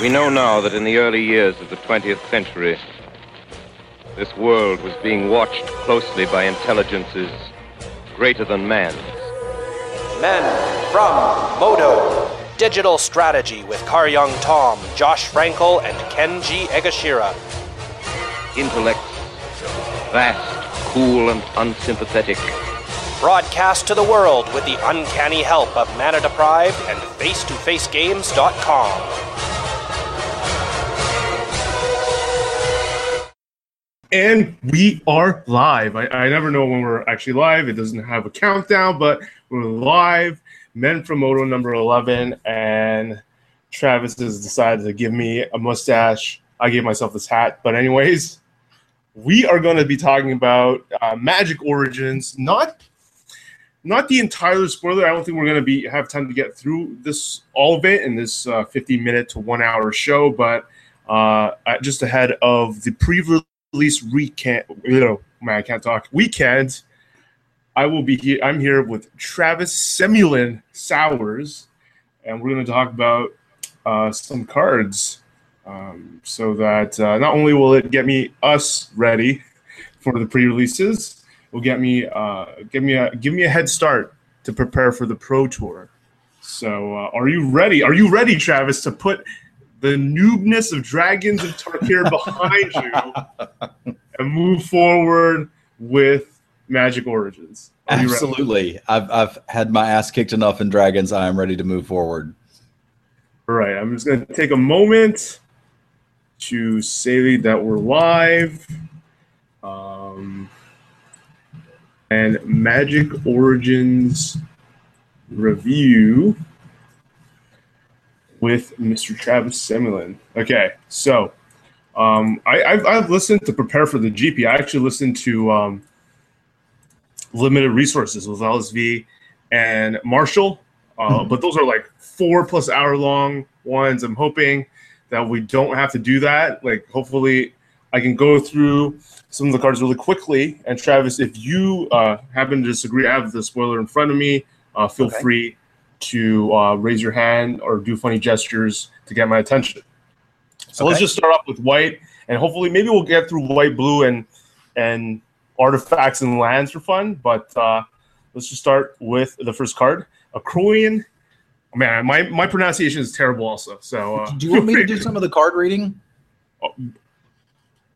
We know now that in the early years of the 20th century, this world was being watched closely by intelligences greater than man's. Men from Moto. Digital Strategy with Kar Yung Tom, Josh Frankel, and Kenji Egashira. Intellects vast, cool, and unsympathetic. Broadcast to the world with the uncanny help of Mana Deprived and FaceToFaceGames.com. And we are live. I, I never know when we're actually live. It doesn't have a countdown, but we're live. Men from Moto number 11. And Travis has decided to give me a mustache. I gave myself this hat. But, anyways, we are going to be talking about uh, Magic Origins. Not not the entire spoiler. I don't think we're going to be have time to get through this all of it in this uh, 50 minute to one hour show, but uh, just ahead of the pre release weekend, you know, man, I can't talk weekend. I will be here. I'm here with Travis Semulin Sowers, and we're going to talk about uh, some cards. Um, so that uh, not only will it get me us ready for the pre-releases, will get me uh, give me a give me a head start to prepare for the pro tour. So, uh, are you ready? Are you ready, Travis, to put the noobness of dragons and Tarkir behind you and move forward with Magic Origins? Absolutely. I've I've had my ass kicked enough in dragons. I am ready to move forward. All right. I'm just going to take a moment to say that we're live. Um, and Magic Origins review with Mr. Travis Semulin. Okay, so um, I, have I've listened to prepare for the GP. I actually listened to um, Limited Resources with LSV and Marshall, uh, mm-hmm. but those are like four plus hour long ones. I'm hoping that we don't have to do that. Like, hopefully, I can go through some of the cards really quickly. And Travis, if you uh, happen to disagree, I have the spoiler in front of me. Uh, feel okay. free to uh, raise your hand or do funny gestures to get my attention. So okay. let's just start off with white, and hopefully, maybe we'll get through white, blue, and and artifacts and lands for fun. But uh, let's just start with the first card, Akroian. Man, my, my pronunciation is terrible. Also, so uh, do you want me to do some of the card reading? Oh,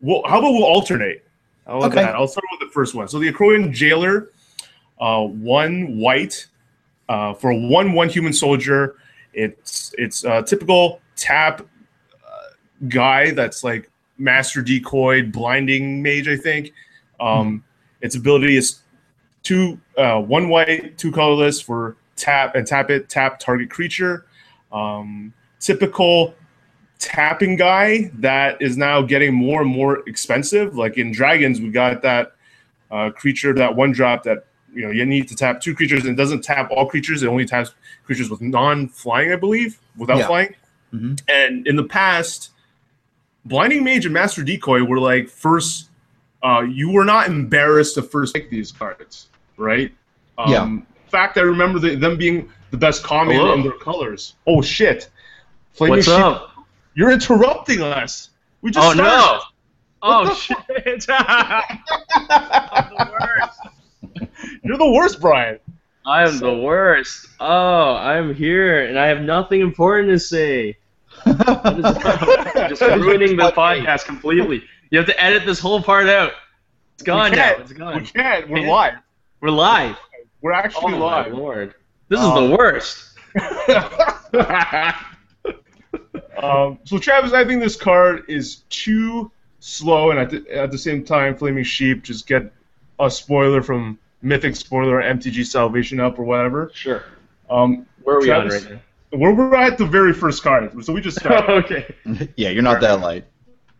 well, how about we'll alternate? I'll okay. I'll start with the first one. So the Akroian Jailer, uh, one white uh, for one one human soldier. It's it's a typical tap uh, guy that's like master decoy, blinding mage. I think. Um, hmm. Its ability is two uh, one white, two colorless for tap and tap it tap target creature. Um, typical tapping guy that is now getting more and more expensive. Like in Dragons, we got that uh, creature, that one drop that you know you need to tap two creatures and it doesn't tap all creatures. It only taps creatures with non-flying, I believe, without yeah. flying. Mm-hmm. And in the past, Blinding Mage and Master Decoy were like first. Uh, you were not embarrassed to first pick these cards, right? Um, yeah. In fact, I remember the, them being the best common in their colors. Oh shit! Flaming What's up? You're interrupting us. We just oh started. no! Oh shit! The worst. You're the worst, Brian. I am so. the worst. Oh, I'm here and I have nothing important to say. just ruining the podcast completely. You have to edit this whole part out. It's gone now. It's gone. We can't. We're live. We're live. We're actually oh, live. My lord, this is the worst. Um, so Travis, I think this card is too slow, and at the, at the same time, Flaming Sheep just get a spoiler from Mythic Spoiler, MTG Salvation up or whatever. Sure. Um, Where are we Travis, on right now? We're, we're at the very first card, so we just started. okay. yeah, you're not that light.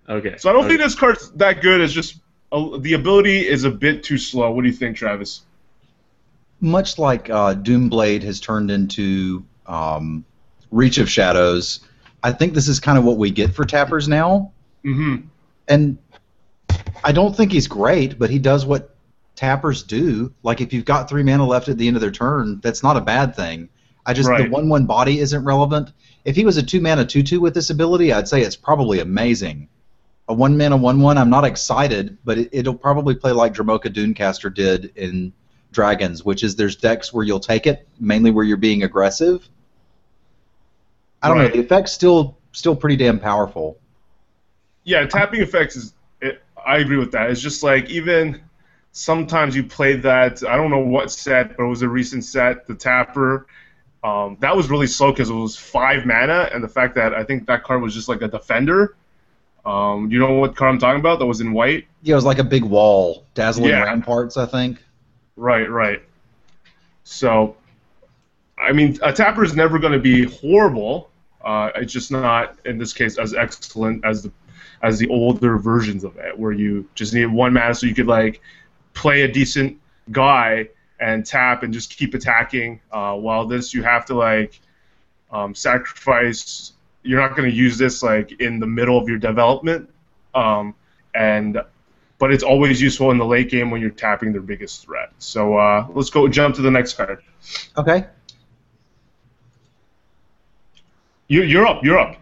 Okay. So I don't okay. think this card's that good. It's just uh, the ability is a bit too slow. What do you think, Travis? Much like uh, Doomblade has turned into um, Reach of Shadows, I think this is kind of what we get for Tappers now. Mm-hmm. And I don't think he's great, but he does what Tappers do. Like if you've got three mana left at the end of their turn, that's not a bad thing. I just Right. the one one body isn't relevant. If he was a two mana two two with this ability, I'd say it's probably amazing. A one mana one one, I'm not excited, but it, it'll probably play like Dromoka Dunecaster did in Dragons, which is there's decks where you'll take it, mainly where you're being aggressive. I don't Right. know. The effect's still still pretty damn powerful. Yeah, tapping effects is. It, I agree with that. It's just like even sometimes you play that. I don't know what set, but it was a recent set, the Tapper. Um, that was really slow because it was five mana, and the fact that I think that card was just like a defender. Um, you know what card I'm talking about? That was in white. Yeah, it was like a big wall, dazzling Yeah. ramparts. I think. Right, right. So, I mean, a tapper is never going to be horrible. Uh, it's just not, in this case, as excellent as the as the older versions of it, where you just need one mana so you could like play a decent guy and tap and just keep attacking. Uh, while this, you have to like um, sacrifice. You're not going to use this like in the middle of your development, um, and but it's always useful in the late game when you're tapping their biggest threat. So uh, let's go jump to the next card. Okay. You, you're up. You're up.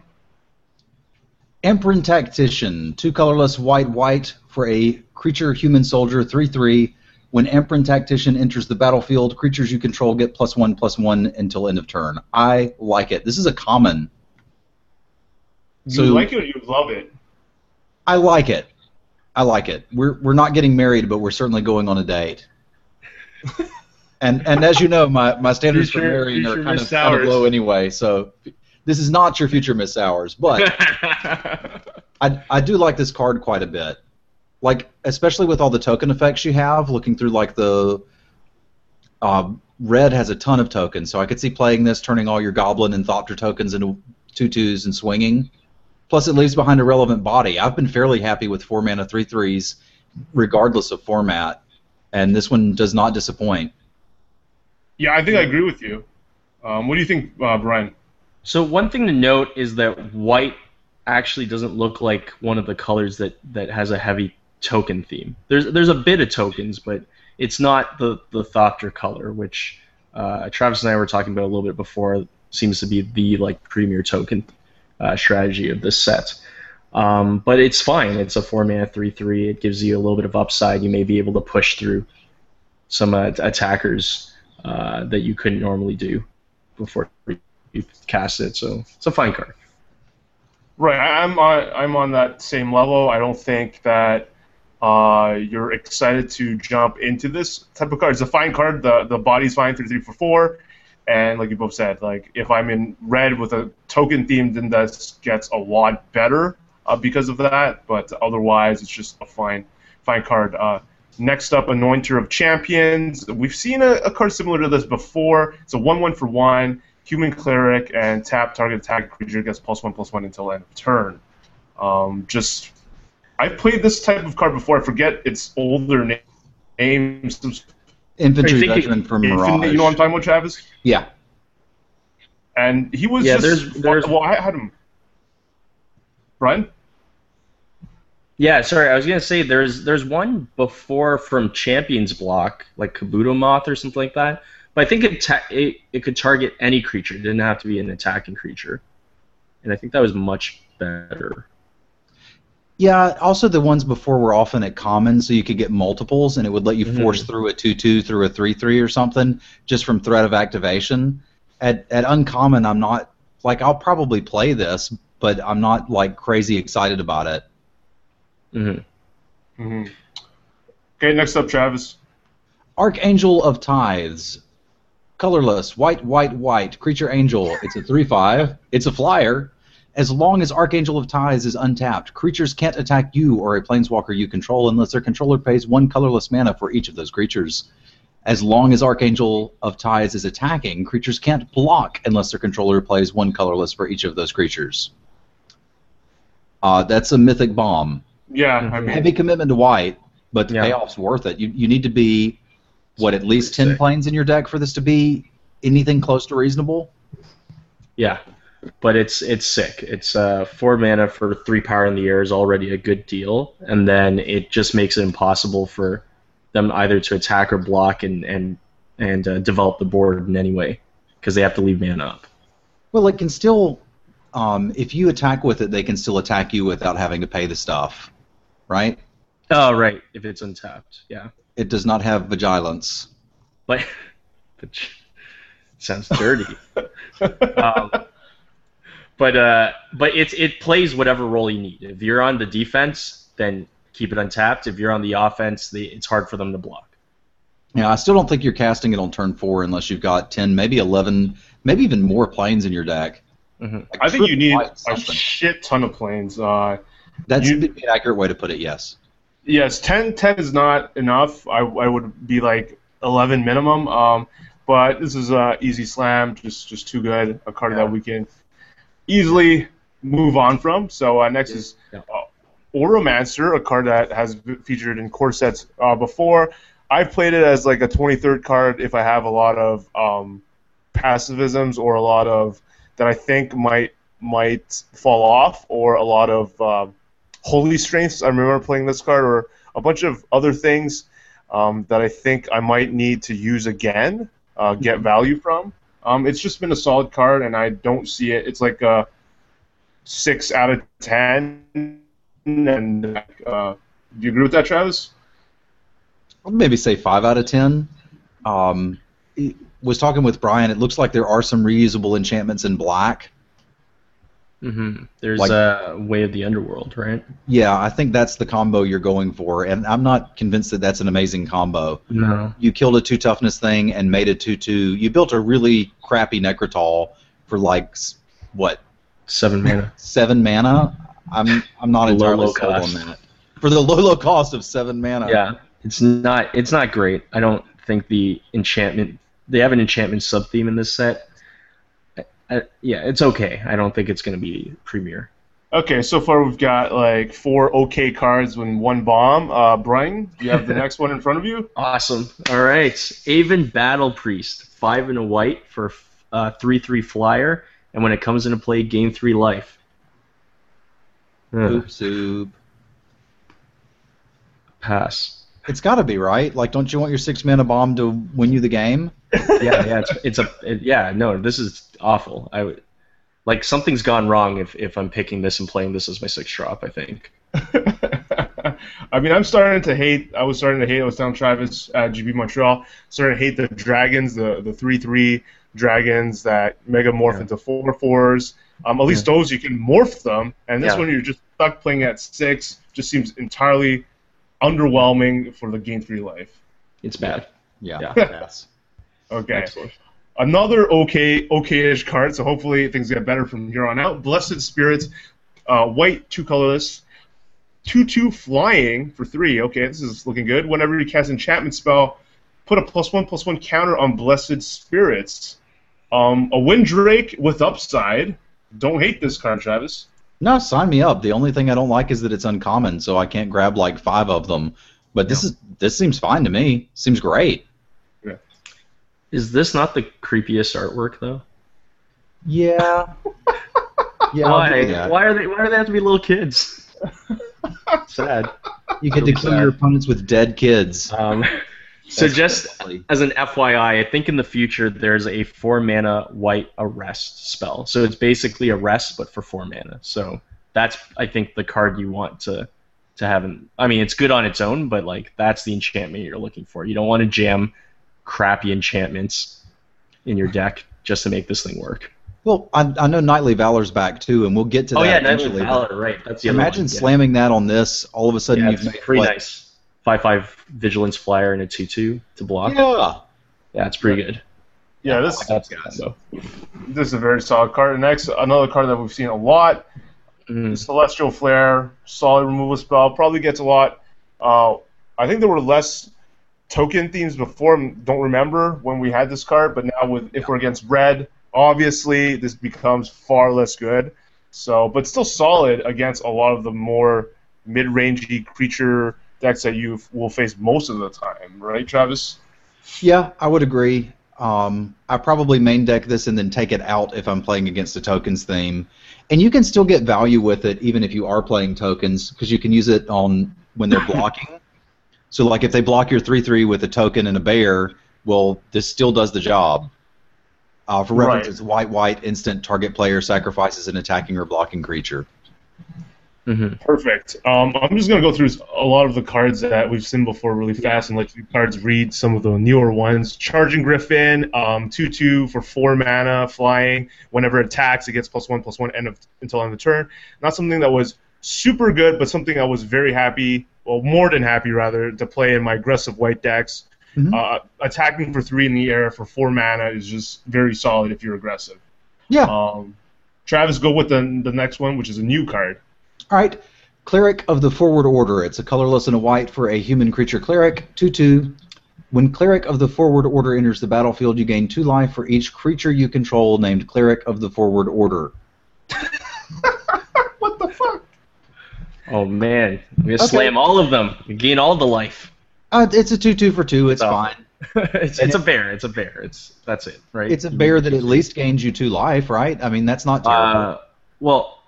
Ampryn Tactician, two colorless white white for a creature human soldier, 3 3. When Ampryn Tactician enters the battlefield, creatures you control get plus 1 plus 1 until end of turn. I like it. This is a common. You So- like it or you love it? I like it. I like it. We're, we're not getting married, but we're certainly going on a date. and and as you know, my, my standards for marrying are kind of, kind of low anyway, so this is not your future Miss Hours, but. I, I do like this card quite a bit. Like, especially with all the token effects you have, looking through like the um, red has a ton of tokens, so I could see playing this, turning all your goblin and thopter tokens into tutus and swinging. Plus, it leaves behind a relevant body. I've been fairly happy with four mana three threes, regardless of format, and this one does not disappoint. Yeah, I think I agree with you. Um, what do you think, uh, Brian? So one thing to note is that white actually doesn't look like one of the colors that, that has a heavy token theme. There's there's a bit of tokens, but it's not the the Thopter color, which uh, Travis and I were talking about a little bit before. Seems to be the like premier token uh, strategy of this set. Um, but it's fine. It's a four mana three three. It gives you a little bit of upside. You may be able to push through some uh, attackers uh, that you couldn't normally do before you cast it. So it's a fine card. Right, I'm on, I'm on that same level. I don't think that uh, you're excited to jump into this type of card. It's a fine card. The the body's fine, three three for four, and like you both said, like if I'm in red with a token theme, then that gets a lot better uh, because of that. But otherwise, it's just a fine fine card. Uh, next up, Anointer of Champions. We've seen a, a card similar to this before. It's a one one for one human cleric and tap target attack creature gets plus one plus one until end of turn. Um, just I've played this type of card before. I forget its older name. Some Infantry I think it- veteran from Infinite- Mirage. you know what I'm talking about, Travis? Yeah. And he was Yeah, just there's- there's- well, I had him. Brian? Yeah, sorry, I was gonna say there's there's one before from Champions Block, like Kabuto Moth or something like that. But I think it, ta- it it could target any creature. It didn't have to be an attacking creature, and I think that was much better. Yeah, also the ones before were often at common, so you could get multiples, and it would let you Mhm. force through a two-two through a three-three or something just from threat of activation. At at uncommon, I'm not like I'll probably play this, but I'm not like crazy excited about it. hmm Mm-hmm. Okay, next up, Travis. Archangel of Tithes, colorless, white, white, white, creature angel. It's a three-five. It's a flyer. As long as Archangel of Tithes is untapped, creatures can't attack you or a planeswalker you control unless their controller pays one colorless mana for each of those creatures. As long as Archangel of Tithes is attacking, creatures can't block unless their controller plays one colorless for each of those creatures. Uh, that's a mythic bomb. Yeah, I mean, Heavy commitment to white, but the Yeah. payoff's worth it. You, you need to be, what, at least 10 sick. plains in your deck for this to be anything close to reasonable? Yeah, but it's it's sick. It's uh, four mana for three power in the air is already a good deal, and then it just makes it impossible for them either to attack or block and and and uh, develop the board in any way. because they have to leave mana up. Well, it can still, um, if you attack with it, they can still attack you without having to pay the stuff, right? Oh, right. If it's untapped, yeah. It does not have vigilance. But, but sounds dirty. um, but uh, but it's it plays whatever role you need. If you're on the defense, then keep it untapped. If you're on the offense, the, it's hard for them to block. Yeah, I still don't think you're casting it on turn four unless you've got ten, maybe eleven, maybe even more plains in your deck. Mm-hmm. Like I think you need a shit ton of plains. Uh, That's you- an accurate way to put it. Yes. yes, 10, 10 is not enough. I, I would be like 11 minimum. Um, but this is a easy slam, just just too good. A card Yeah. that we can easily move on from. So uh, next is uh, Auramancer, a card that has featured in core sets uh, before. I've played it as like a 23rd card if I have a lot of um, pacifisms or a lot of that I think might might fall off or a lot of um, holy strengths. I remember playing this card or a bunch of other things um, that I think I might need to use again, uh, get value from. Um, it's just been a solid card, and I don't see it. It's like a six out of ten. And uh, do you agree with that, Travis? I'll maybe say five out of ten. Um, was talking with Brian. It looks like there are some reusable enchantments in black. Hmm There's Like- a weight of the underworld, right? Yeah, I think that's the combo you're going for, and I'm not convinced that that's an amazing combo. No. You killed a two toughness thing and made a two two. You built a really crappy Nekrataal for like what Seven mana. seven mana. I'm I'm not entirely low sold on that. For the low low cost of seven mana. yeah, it's not it's not great. I don't think the enchantment they have an enchantment sub theme in this set. I, I, yeah, it's okay. I don't think it's going to be premier. Okay, so far we've got like four okay cards and one bomb. Uh, Brian, you have the next one in front of you? Awesome. All right, Aven Battle Priest, five and a white for uh, three three flyer, and when it comes into play, gain three life. Ugh, Oop, soup. pass. It's got to be right. Like, don't you want your six mana bomb to win you the game? Yeah, yeah, it's, it's a it, yeah. No, this is awful. I would like something's gone wrong if if I'm picking this and playing this as my sixth drop. I think. I mean, I'm starting to hate. I was starting to hate. I was telling Travis at GP Montreal, starting to hate the dragons, the the three three dragons that mega morph Yeah. into four fours. Um, at least those you can morph them, and this Yeah. one you're just stuck playing at six. Just seems entirely underwhelming for the game three life. It's bad. Yeah. Yeah. Yes. Okay. Excellent. Another okay, okay-ish card. So hopefully things get better from here on out. Blessed Spirits, uh, white, two colorless, two-two flying for three. Okay, this is looking good. Whenever you cast enchantment spell, put a plus one plus one counter on Blessed Spirits. Um, a Windrake with upside. Don't hate this card, Travis. No, sign me up. The only thing I don't like is that it's uncommon, so I can't grab like five of them. But this is this seems fine to me. Seems great. Is this not the creepiest artwork though? Yeah. yeah. Why? give you. Why are they? Why do they have to be little kids? Sad. You get to kill your opponents with dead kids. Um, so just lovely. as an FYI, I think in the future there's a four mana white arrest spell. So it's basically arrest but for four mana. So that's I think the card you want to to have. In, I mean, it's good on its own, but like that's the enchantment you're looking for. You don't want to jam crappy enchantments in your deck just to make this thing work. Well, I, I know Knightly Valor's back too, and we'll get to oh that yeah, Knightly eventually. but Valor, right? That's the Imagine one. yeah. slamming that on this. All of a sudden, Yeah, you've it's made pretty what- nice. Five five vigilance flyer and a two two to block. Yeah. Yeah, it's pretty good. Yeah, this That's the combo. this is a very solid card. Next, another card that we've seen a lot Mhm. Celestial Flare, solid removal spell, probably gets a lot. Uh, I think there were less token themes before. Don't remember when we had this card, but now with if we're against red, obviously this becomes far less good. So, but still solid against a lot of the more mid-rangey creature decks that you will face most of the time, right, Travis? Yeah, I would agree. Um, I probably main deck this and then take it out if I'm playing against a tokens theme. And you can still get value with it even if you are playing tokens because you can use it on when they're blocking. So like if they block your three three with a token and a bear, well, this still does the job. Uh, for reference, Right. it's white white instant target player sacrifices an attacking or blocking creature. hmm Perfect. Um, I'm just gonna go through a lot of the cards that we've seen before really fast and let you cards read some of the newer ones. Charging Griffin, um, two two for four mana, flying. Whenever it attacks, it gets plus one plus one end of until end of turn. Not something that was super good, but something I was very happy, well, more than happy rather, to play in my aggressive white decks. Mhm. Uh, attacking for three in the air for four mana is just very solid if you're aggressive. Yeah. Um, Travis, go with the the next one, which is a new card. All right. Cleric of the Forward Order. It's a colorless and a white for a human creature cleric. 2 2. When Cleric of the Forward Order enters the battlefield, you gain 2 life for each creature you control named Cleric of the Forward Order. What the fuck? Oh man, we Okay. slam all of them. Gain all the life. Uh, it's a 2 2 for 2. It's Oh. fine. it's, it's a bear. It's a bear. It's that's it, right? It's a bear that at least gains you 2 life, right? I mean, that's not terrible. Uh, well,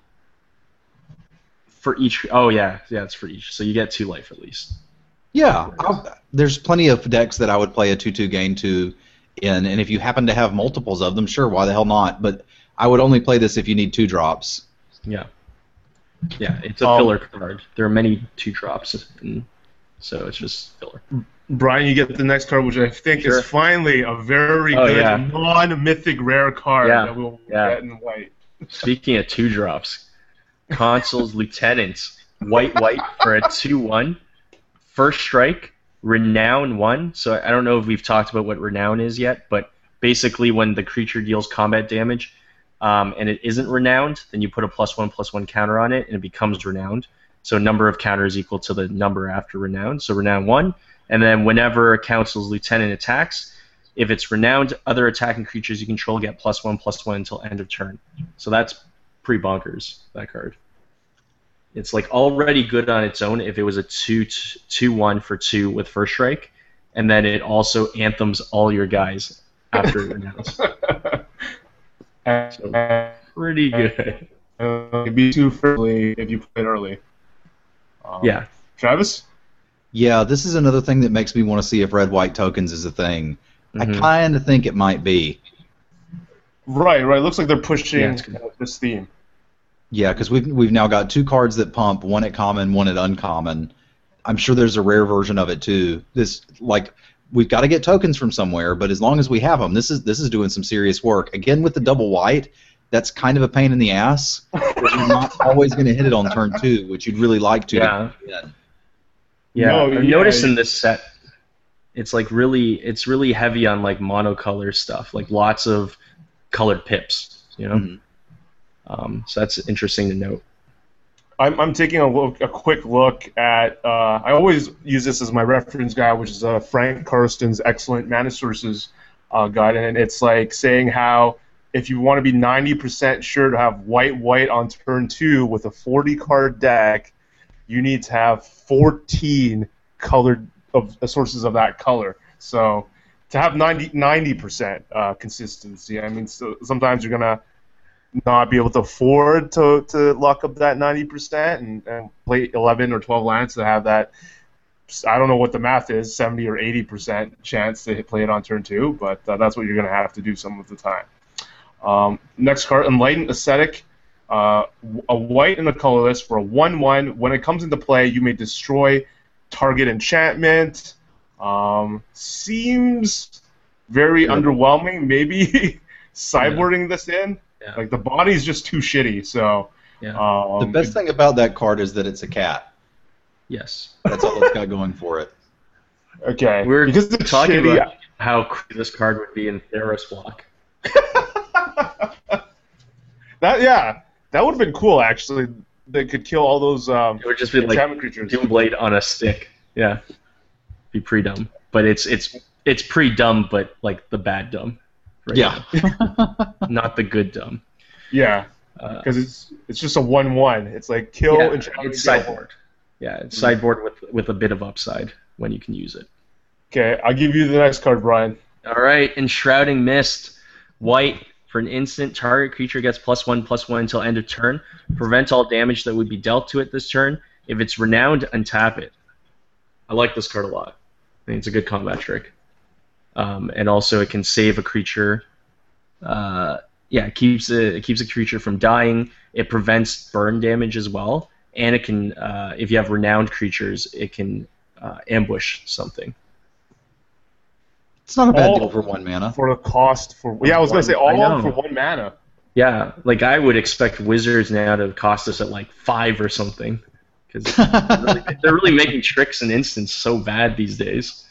for each. Oh yeah, yeah, it's for each. So you get two life at least. yeah. I'll, there's plenty of decks that I would play a 2 2 gain 2 in, and if you happen to have multiples of them, sure, why the hell not? But I would only play this if you need 2 drops. Yeah. Yeah, it's a Um, filler card. There are many two drops, and so it's just filler. Brian, you get the next card, which I think Sure. is finally a very Oh, good yeah. non-mythic rare card Yeah, that we'll yeah. get in white. Speaking of two drops, consuls, lieutenants, white, white for a two-one, first strike, renown one. So I don't know if we've talked about what renown is yet, but basically when the creature deals combat damage, um, and it isn't renowned, then you put a plus one plus one counter on it, and it becomes renowned. So number of counters equal to the number after renowned. So renowned one, and then whenever a Consul's Lieutenant attacks, if it's renowned, other attacking creatures you control get plus one plus one until end of turn. So that's pretty bonkers. That card. It's like already good on its own if it was a two two one for two with first strike, and then it also anthems all your guys after it renowns. And, Pretty good. uh, it'd be too early if you play it early. Um, Yeah. Travis? Yeah, this is another thing that makes me want to see if red white tokens is a thing. I Mhm. kind of think it might be. Right, right. Looks like they're pushing Yeah, it's good. uh, this theme. Yeah, because we've we've now got two cards that pump, one at common, one at uncommon. I'm sure there's a rare version of it too. This like we've got to get tokens from somewhere, but as long as we have them, this is this is doing some serious work. Again with the double white, that's kind of a pain in the ass. 'cause You're not always going to hit it on turn two, which you'd really like to. Yeah. Yeah. Yeah, No, I've yeah, noticed in this set, it's like really, it's really heavy on like monocolor stuff, like lots of colored pips. You know, Mhm. um, so that's interesting to note. I'm, I'm taking a look, a quick look at. Uh, I always use this as my reference guide, which is uh, Frank Karsten's excellent mana sources uh, guide, and it's like saying how if you want to be 90% sure to have white white on turn two with a 40 card deck, you need to have 14 colored of uh, sources of that color. So to have 90 percent uh, consistency, I mean, so sometimes you're gonna not be able to afford to, to lock up that 90% and, and play 11 or 12 lands to have that I don't know what the math is 70 or 80% chance to hit, play it on turn two but uh, that's what you're going to have to do some of the time. Um, next card Enlightened Ascetic. Uh, a white and a colorless for a 1-1 when it comes into play you may destroy target enchantment. Um, seems very Yeah. underwhelming. Maybe sideboarding this in Yeah. like the body's just too shitty. So Yeah. um, The best thing about that card is that it's a cat. Yes, That's all it's got going for it. Okay, we're because it's talking shitty, about how crazy this card would be in Theros block. that yeah, that would have been cool actually. They could kill all those um, It would just be like enchantment creatures. Doomblade on a stick. Yeah, be pre dumb, but it's it's it's pre dumb, but like the bad dumb. Right Yeah. now. not the good dumb. Yeah, Uh, because it's it's just a one-one. It's like kill yeah, enchantment. it's kill. sideboard. Yeah, it's sideboard with with a bit of upside when you can use it. Okay, I'll give you the next card, Brian. All right, Enshrouding Mist, white for an instant. Target creature gets plus one plus one until end of turn. Prevent all damage that would be dealt to it this turn. If it's renowned, untap it. I like this card a lot. I think it's a good combat trick. Um, and also, it can save a creature uh, yeah, it keeps a, it keeps a creature from dying. It prevents burn damage as well, and it can, uh, if you have renowned creatures, it can uh, ambush something. It's not a bad All- deal for one mana. For the cost for yeah, I was gonna say all know. for one mana. Yeah, like I would expect wizards now to cost us at like five or something, because they're, really, they're really making tricks and instants so bad these days.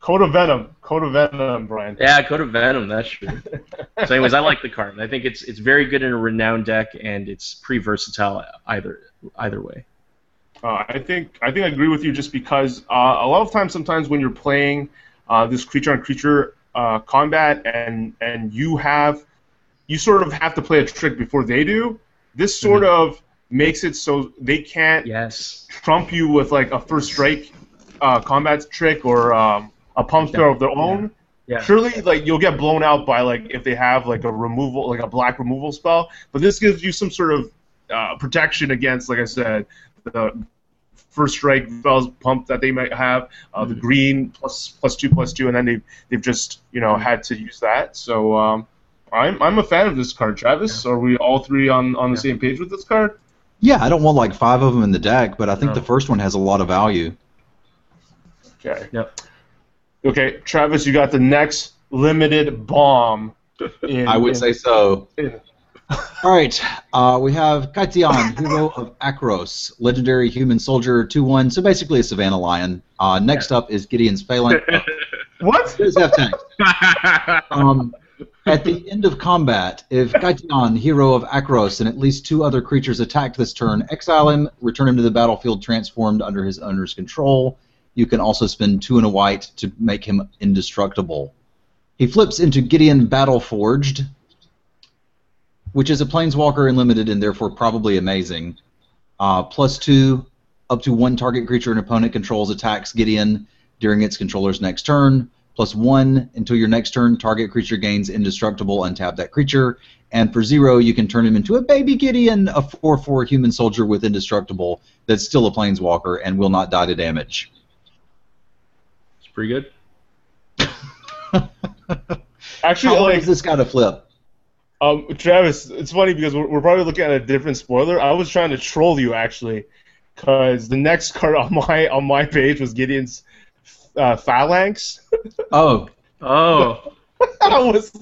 Code of Venom. Code of Venom, Brian. Yeah, Code of Venom, that's true. so, anyways, I like the card. I think it's it's very good in a renowned deck, and it's pretty versatile either either way. Uh, I think I think I agree with you just because uh, a lot of times, sometimes when you're playing uh, this creature on creature uh, combat, and and you have you sort of have to play a trick before they do. This sort of makes it so they can't Yes. trump you with like a first strike uh, combat trick or um, a pump throw of their own. Yeah. Surely, like you'll get blown out by like if they have like a removal, like a black removal spell. But this gives you some sort of uh, protection against, like I said, the first strike spells pump that they might have, uh, the green plus plus two plus two, and then they they've just you know had to use that. So um, I'm I'm a fan of this card, Travis. Are we all three on on the Yeah. same page with this card? Yeah, I don't want like five of them in the deck, but I think No. the first one has a lot of value. Okay. Yep. Okay, Travis, you got the next limited bomb. In, I would in- say so. in- All right, uh, we have Kytheon, hero of Akros, legendary human soldier, 2-1, so basically a Savannah Lion. Uh, next up is Gideon's Phalanx. Oh, What? does have text. Um, at the end of combat, if Kytheon, hero of Akros, and at least two other creatures attack this turn, exile him, return him to the battlefield transformed under his owner's control. You can also spend two and a white to make him indestructible. He flips into Gideon Battleforged, which is a planeswalker and limited and therefore probably amazing. Uh, plus two, up to one target creature an opponent controls attacks Gideon during its controller's next turn. Plus one until your next turn, target creature gains indestructible, untap that creature. And for zero, you can turn him into a baby Gideon, a 4 4 human soldier with indestructible that's still a planeswalker and will not die to damage. It's pretty good. Actually, How hard like is this guy to flip? um, Travis, it's funny because we're, we're probably looking at a different spoiler. I was trying to troll you actually, because the next card on my on my page was Gideon's uh, phalanx. Oh, Oh. I was.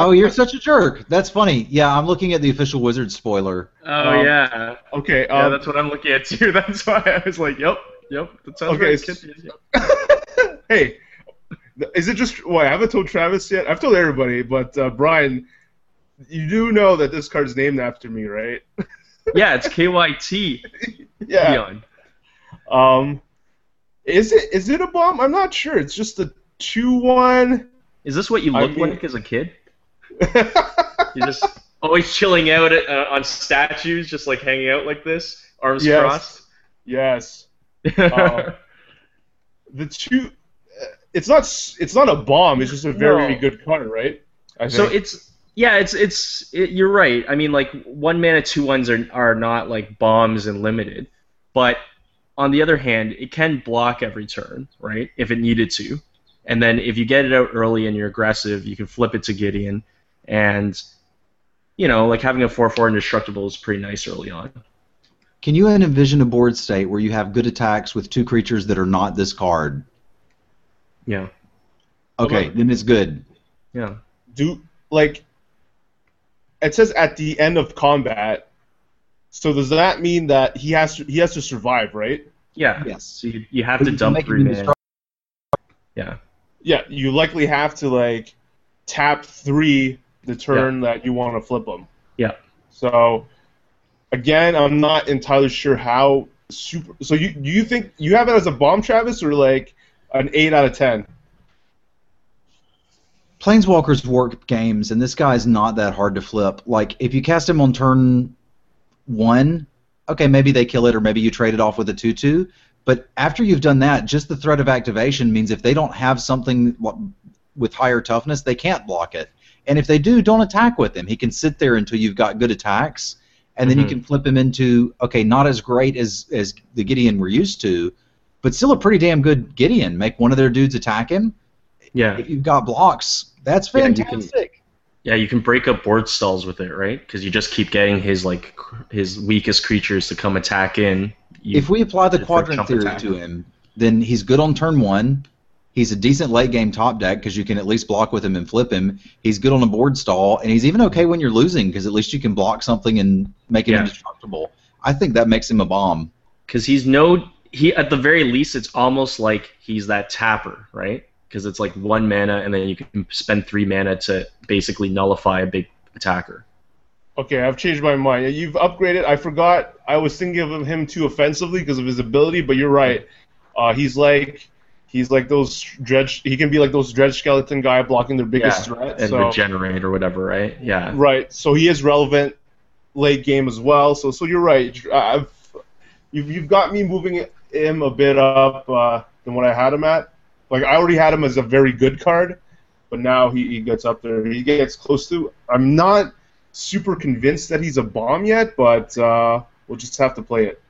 oh, you're such a jerk. That's funny. Yeah, I'm looking at the official Wizard spoiler. Oh Um, yeah. okay. Yeah, Um, that's what I'm looking at too. That's why I was like, yep, yep. That sounds Okay, right. s- Kid. Yep. hey, is it just? Well, I haven't told Travis yet. I've told everybody, but uh, Brian, you do know that this card's named after me, right? Yeah, it's KYT. Yeah. Um, is it is it a bomb? I'm not sure. It's just a two one. Is this what you I mean- like as a kid? You're just always chilling out at, uh, on statues, just like hanging out like this, arms Yes. crossed. yes. Um, the two. uh, It's not. It's not a bomb. It's just a very No. good card, right? I so it's yeah, it's it's it, you're right. I mean, like one mana two ones are are not like bombs and limited, but on the other hand, it can block every turn, right? If it needed to, and then if you get it out early and you're aggressive, you can flip it to Gideon, and you know, like having a four four indestructible is pretty nice early on. Can you envision a board state where you have good attacks with two creatures that are not this card? Yeah, Okay, then it's good. yeah. do like. It says at the end of combat. So does that mean that he has to he has to survive, right? Yeah. Yes. So you, you have But to you dump three mana. indestructible. Yeah. Yeah, you likely have to like tap three the turn that you want to flip them. Yeah. So again, I'm not entirely sure how super. So you do you think you have it as a bomb, Travis, or like an eight out of ten? Planeswalkers work games, and this guy's not that hard to flip. Like, if you cast him on turn one, okay, maybe they kill it, or maybe you trade it off with a 2 2. But after you've done that, just the threat of activation means if they don't have something with higher toughness, they can't block it. And if they do, don't attack with him. He can sit there until you've got good attacks, and then Mhm. you can flip him into, okay, not as great as, as the Gideon we're used to, but still a pretty damn good Gideon. Make one of their dudes attack him, Yeah. If you've got blocks, that's Yeah, you can- fantastic. Yeah, you can break up board stalls with it, right? Because you just keep getting his like cr- his weakest creatures to come attack in. You, if we apply the quadrant theory attack. to him, then he's good on turn one. He's a decent late game top deck because you can at least block with him and flip him. He's good on a board stall, and he's even okay when you're losing because at least you can block something and make it Yeah. indestructible. I think that makes him a bomb. because he's no he at the very least it's almost like he's that tapper, right? Because it's like one mana and then you can spend three mana to basically nullify a big attacker. Okay, I've changed my mind. You've upgraded. I forgot. I was thinking of him too offensively because of his ability, but you're right. Uh, he's like he's like those dredge. He can be like those dredge skeleton guy blocking their biggest Yeah, threat. and so regenerate or whatever, right? Yeah. right, so he is relevant late game as well. So so you're right. I've you've you've got me moving him a bit up uh, than what I had him at. Like I already had him as a very good card, but now he, he gets up there. He gets close to. I'm not super convinced that he's a bomb yet, but uh, we'll just have to play it.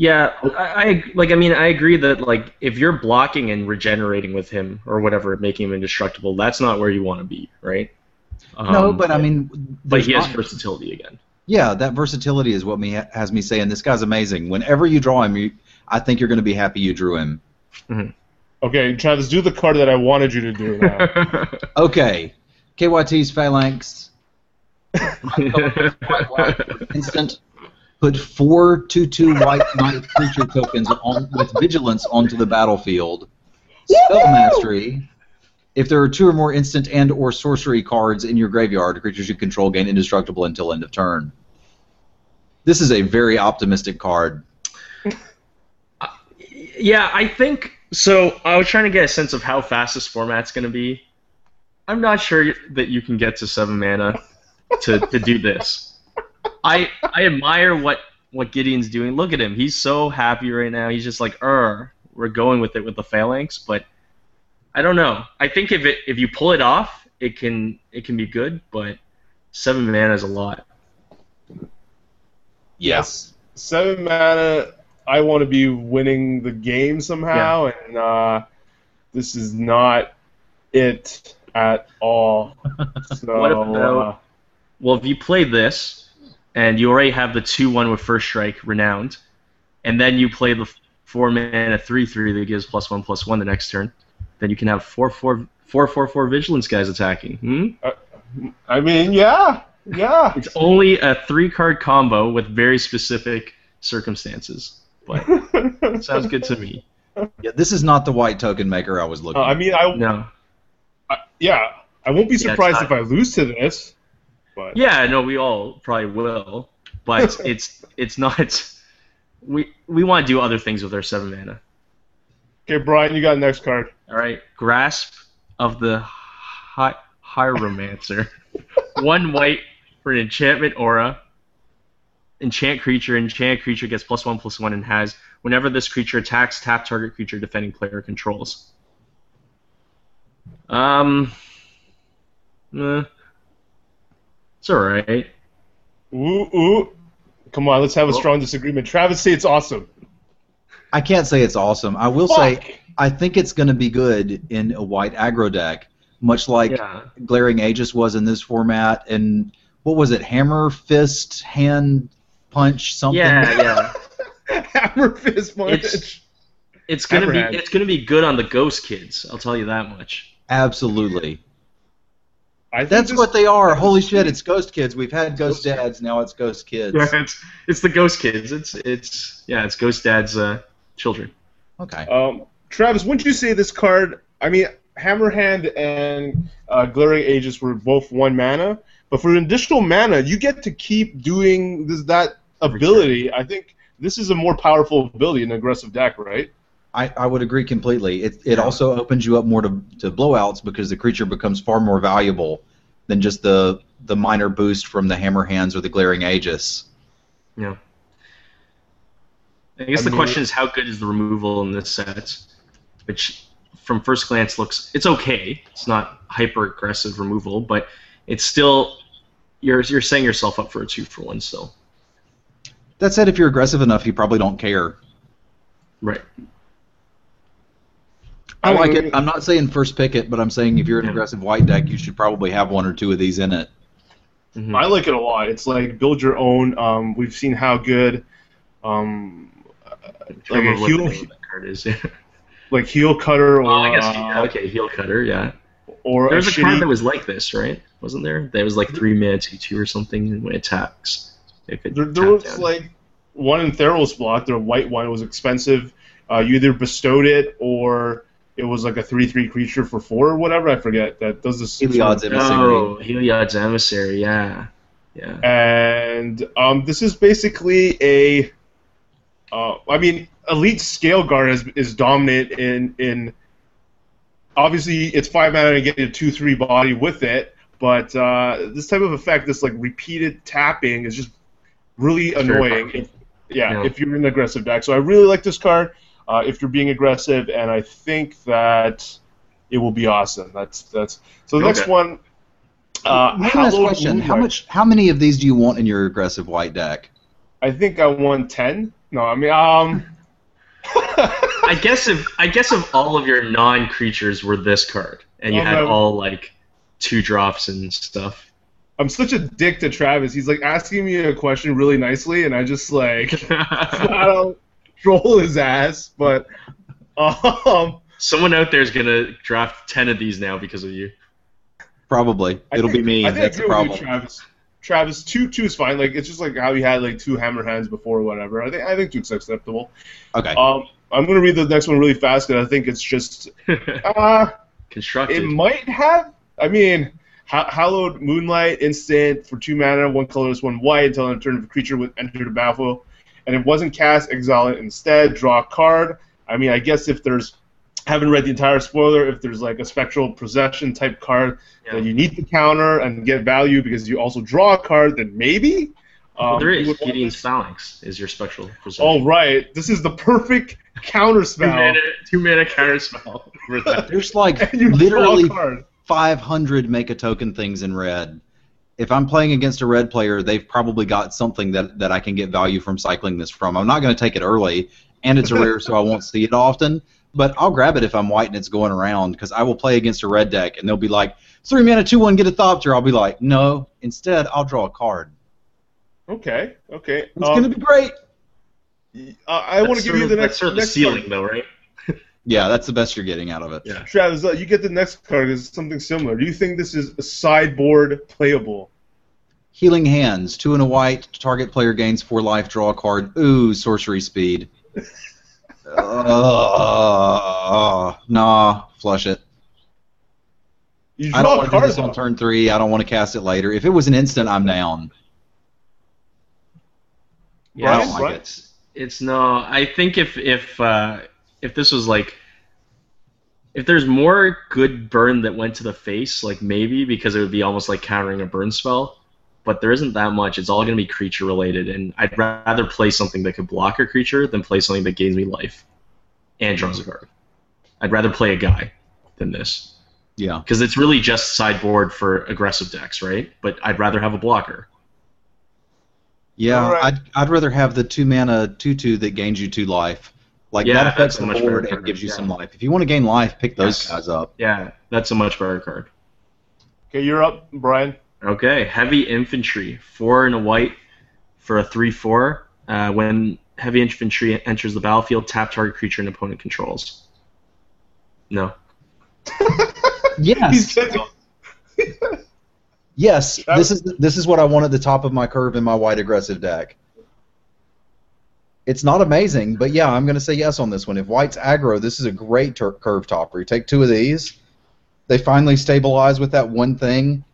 Yeah, I, I like. I mean, I agree that like if you're blocking and regenerating with him or whatever, making him indestructible, that's not where you want to be, right? no, Um, but I mean, but he has not- versatility again. yeah, that versatility is what me has me saying this guy's amazing. Whenever you draw him, you, I think you're going to be happy you drew him. Okay, Travis, do the card that I wanted you to do now. Okay, KYT's Phalanx instant. Put four two-two white knight creature tokens on, with vigilance onto the battlefield. Spell mastery. If there are two or more instant and or sorcery cards in your graveyard, creatures you control gain indestructible until end of turn. This is a very optimistic card. Yeah, I think so. I was trying to get a sense of how fast this format's going to be. I'm not sure that you can get to seven mana to, to do this. I I admire what what Gideon's doing. Look at him; he's so happy right now. He's just like, "Er, we're going with it with the phalanx." But I don't know. I think if it if you pull it off, it can it can be good. But seven mana is a lot. Yes. Seven mana. I want to be winning the game somehow, and uh, this is not it at all. So, What about- uh, Well, if you play this, and you already have the two one with first strike, renowned, and then you play the four mana three three that gives plus one plus one the next turn, then you can have four four four four four vigilance guys attacking. Hmm? I mean, yeah, yeah. It's only a three card combo with very specific circumstances, but sounds good to me. Yeah, this is not the white token maker I was looking. Uh, I mean, I, No, I yeah. I won't be Yeah, surprised not- if I lose to this. But yeah, no, we all probably will, but it's it's not. We we want to do other things with our seven mana. okay, Brian, you got the next card. All right, grasp of the hi- Hieromancer. one white for an enchantment aura. Enchant creature. Enchant creature gets plus one plus one and has whenever this creature attacks, tap target creature defending player controls. Um. eh, it's alright. Ooh, ooh. Come on, let's have a strong disagreement. Travis, say it's awesome. I can't say it's awesome. I will Fuck. say I think it's going to be good in a white aggro deck, much like Yeah. Glaring Aegis was in this format. And what was it? Hammer, fist, hand, punch, something. Yeah, yeah. Hammer fist punch. It's- It's gonna be it's gonna be good on the ghost kids. I'll tell you that much. Absolutely. I That's what they are. Holy shit! It's Ghost Kids. We've had Ghost Dads. Now it's Ghost Kids. Yeah, it's it's the ghost kids. It's it's yeah, it's ghost dad's uh, children. Okay. Um, Travis, wouldn't you say this card? I mean, Hammerhand and uh, Glaring Aegis were both one mana, but for an additional mana, you get to keep doing this that ability. I think this is a more powerful ability in an aggressive deck, right? I, I would agree completely. It, it also opens you up more to, to blowouts because the creature becomes far more valuable than just the the minor boost from the hammer hands or the glaring aegis. Yeah. I guess I the question is how good is the removal in this set, which from first glance looks it's okay. It's not hyper aggressive removal, but it's still you're you're setting yourself up for a two for one still. That said, if you're aggressive enough, you probably don't care. Right. I like mean, it. I'm not saying first pick it, but I'm saying if you're an aggressive white deck, you should probably have one or two of these in it. Mhm. I like it a lot. It's like build your own. Um, we've seen how good, um, I like a remember the heel- name of that card is. Like heel cutter or Oh, I guess uh, yeah, okay, heel cutter. Yeah. or There was a shitty- card that was like this, right? Wasn't there? That was like three mana two two or something when it attacks. It could There, there was down. like one in Theros block. The white one was expensive. Uh, you either bestowed it or it was like a three-three creature for four or whatever. I forget that does this. Heliod's emissary. Oh, Heliod's emissary. Yeah. Yeah. and um, this is basically a. Uh, I mean, elite scale guard is, is dominant in in. Obviously, it's five mana and getting a two-three body with it, but uh, this type of effect, this like repeated tapping, is just really Very annoying. powerful. If, yeah, Yeah. if you're in an aggressive deck. So I really like this card. Uh, if you're being aggressive, and I think that it will be awesome. That's that's so. The next one. Uh, One last Hallowed question: How much? How many of these do you want in your aggressive white deck? I think I won ten. No, I mean um. I guess if I guess if all of your non creatures were this card and you Oh, had no. all like two drops and stuff. I'm such a dick to Travis. He's like asking me a question really nicely, and I just like flat out troll his ass. But um, Someone out there is gonna draft ten of these now because of you. Probably. I It'll think- be me. I think That's I the agree with you, problem. Travis. Travis, two two is fine. Like it's just like how he had like two hammer hands before or whatever. I think I think two's acceptable. Okay. Um, I'm gonna read the next one really fast because I think it's just uh, Constructed. It might have. I mean, ha- hallowed moonlight instant for two mana, one colorless, one white until an turn of a creature would enter the battlefield, and it wasn't cast, exile it instead. Draw a card. I mean, I guess if there's haven't read the entire spoiler, if there's like a spectral possession type card Yeah. that you need to counter and get value because you also draw a card, then maybe. well, Um, there you is. Gideon's. Phalanx is your spectral possession. Oh right, this is the perfect counter two spell. mana, two mana counter spell. There's like literally draw a card. 500 make a token things in red. If I'm playing against a red player, they've probably got something that, that I can get value from cycling this from. I'm not going to take it early, and it's a rare, so I won't see it often. But I'll grab it if I'm white and it's going around, because I will play against a red deck, and they'll be like, three mana, two one, get a Thopter. I'll be like, no. Instead, I'll draw a card. Okay, okay. It's Um, going to be great. uh, I want to give you the that's next, sort of the next ceiling, card. though, right? Yeah, that's the best you're getting out of it. Yeah. Travis, uh, you get the next card. Is something similar. Do you think this is sideboard playable? Healing Hands, two and a white, target player gains four life, draw a card. Ooh, sorcery speed. uh, nah, flush it. You I don't want to do this on turn three. I don't want to cast it later. If it was an instant, I'm down. Yeah, I don't it's, like Brian? it. it's it's no. I think if if uh, if this was like if there's more good burn that went to the face, like maybe because it would be almost like countering a burn spell. But there isn't that much. It's all going to be creature related, and I'd rather play something that could block a creature than play something that gains me life and draws a card. I'd rather play a guy than this Yeah. because it's really just sideboard for aggressive decks, right? But I'd rather have a blocker. Yeah, Alright. I'd, I'd rather have the two mana two two that gains you two life. Like Yeah, that affects the much better board and gives you yeah. some life. If you want to gain life, pick those Yes. guys up. Yeah, that's a much better card. Okay, you're up, Brian. Okay, heavy infantry, four and a white for a three-four. Uh, when heavy infantry enters the battlefield, tap target creature an opponent controls. No. Yes. He's Yes, this is this is what I want at the top of my curve in my white aggressive deck. It's not amazing, but yeah, I'm going to say yes on this one. If white's aggro, this is a great tur- curve topper. You take two of these, they finally stabilize with that one thing,